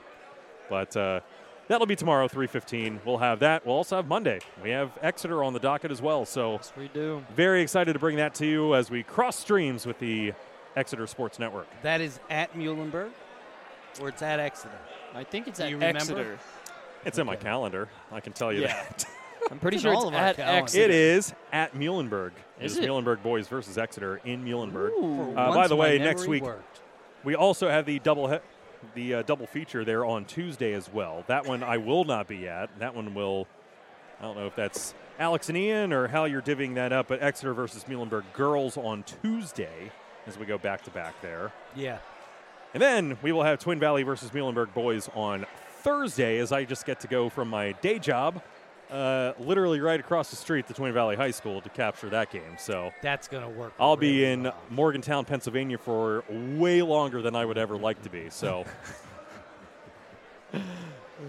but uh, that'll be tomorrow, three fifteen. We'll have that. We'll also have Monday. We have Exeter on the docket as well. So Yes, we do. very excited to bring that to you as we cross streams with the Exeter Sports Network. That is at Muhlenberg, or it's at Exeter. I think it's at you? Exeter. It's in my calendar. I can tell you Yeah. that. [LAUGHS] I'm pretty It's sure it's all of at Exeter. It is at Muhlenberg. Is It's it? Muhlenberg boys versus Exeter in Muhlenberg. For Uh, by the way, next week worked. we also have the double he- the uh, double feature there on Tuesday as well. That one I will not be at. That one will. I don't know if that's Alex and Ian or how you're divvying that up, but Exeter versus Muhlenberg girls on Tuesday as we go back to back there. Yeah. And then we will have Twin Valley versus Muhlenberg boys on Thursday as I just get to go from my day job, uh, literally right across the street to Twin Valley High School to capture that game. So That's gonna work. I'll be in well. Morgantown, Pennsylvania for way longer than I would ever like to be. So. [LAUGHS]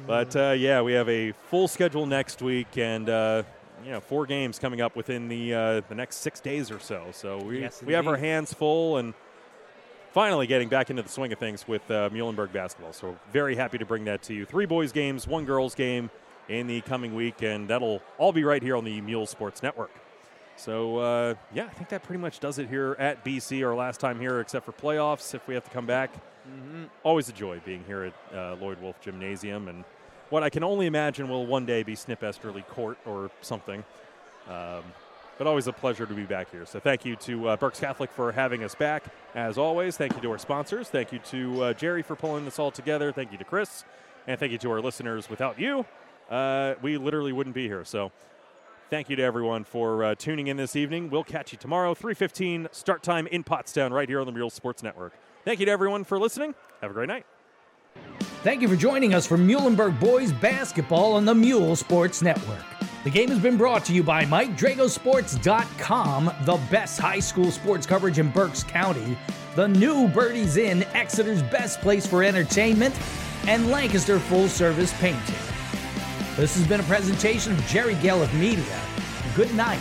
But uh, yeah, we have a full schedule next week, and uh, you know four games coming up within the uh, the next six days or so. So we Yes, we have our hands full, and finally getting back into the swing of things with uh, Muhlenberg basketball. So very happy to bring that to you. Three boys games, one girls game in the coming week, and that'll all be right here on the Mule Sports Network. So uh, yeah, I think that pretty much does it here at BC. Our last time here, except for playoffs, if we have to come back. Always a joy being here at uh, Lloyd Wolf Gymnasium, and what I can only imagine will one day be Snip Esterly Court or something. Um, but always a pleasure to be back here. So thank you to uh, Berks Catholic for having us back. As always, thank you to our sponsors. Thank you to uh, Jerry for pulling this all together. Thank you to Chris, and thank you to our listeners. Without you, uh, we literally wouldn't be here. So thank you to everyone for uh, tuning in this evening. We'll catch you tomorrow, 3:15 start time in Pottstown, right here on the Real Sports Network. Thank you to everyone for listening. Have a great night. Thank you for joining us for Muhlenberg Boys Basketball on the Mule Sports Network. The game has been brought to you by MikeDragosports.com, the best high school sports coverage in Berks County, the new Birdies Inn, Exeter's best place for entertainment, and Lancaster Full Service Painting. This has been a presentation of Jerry Gelliff Media. Good night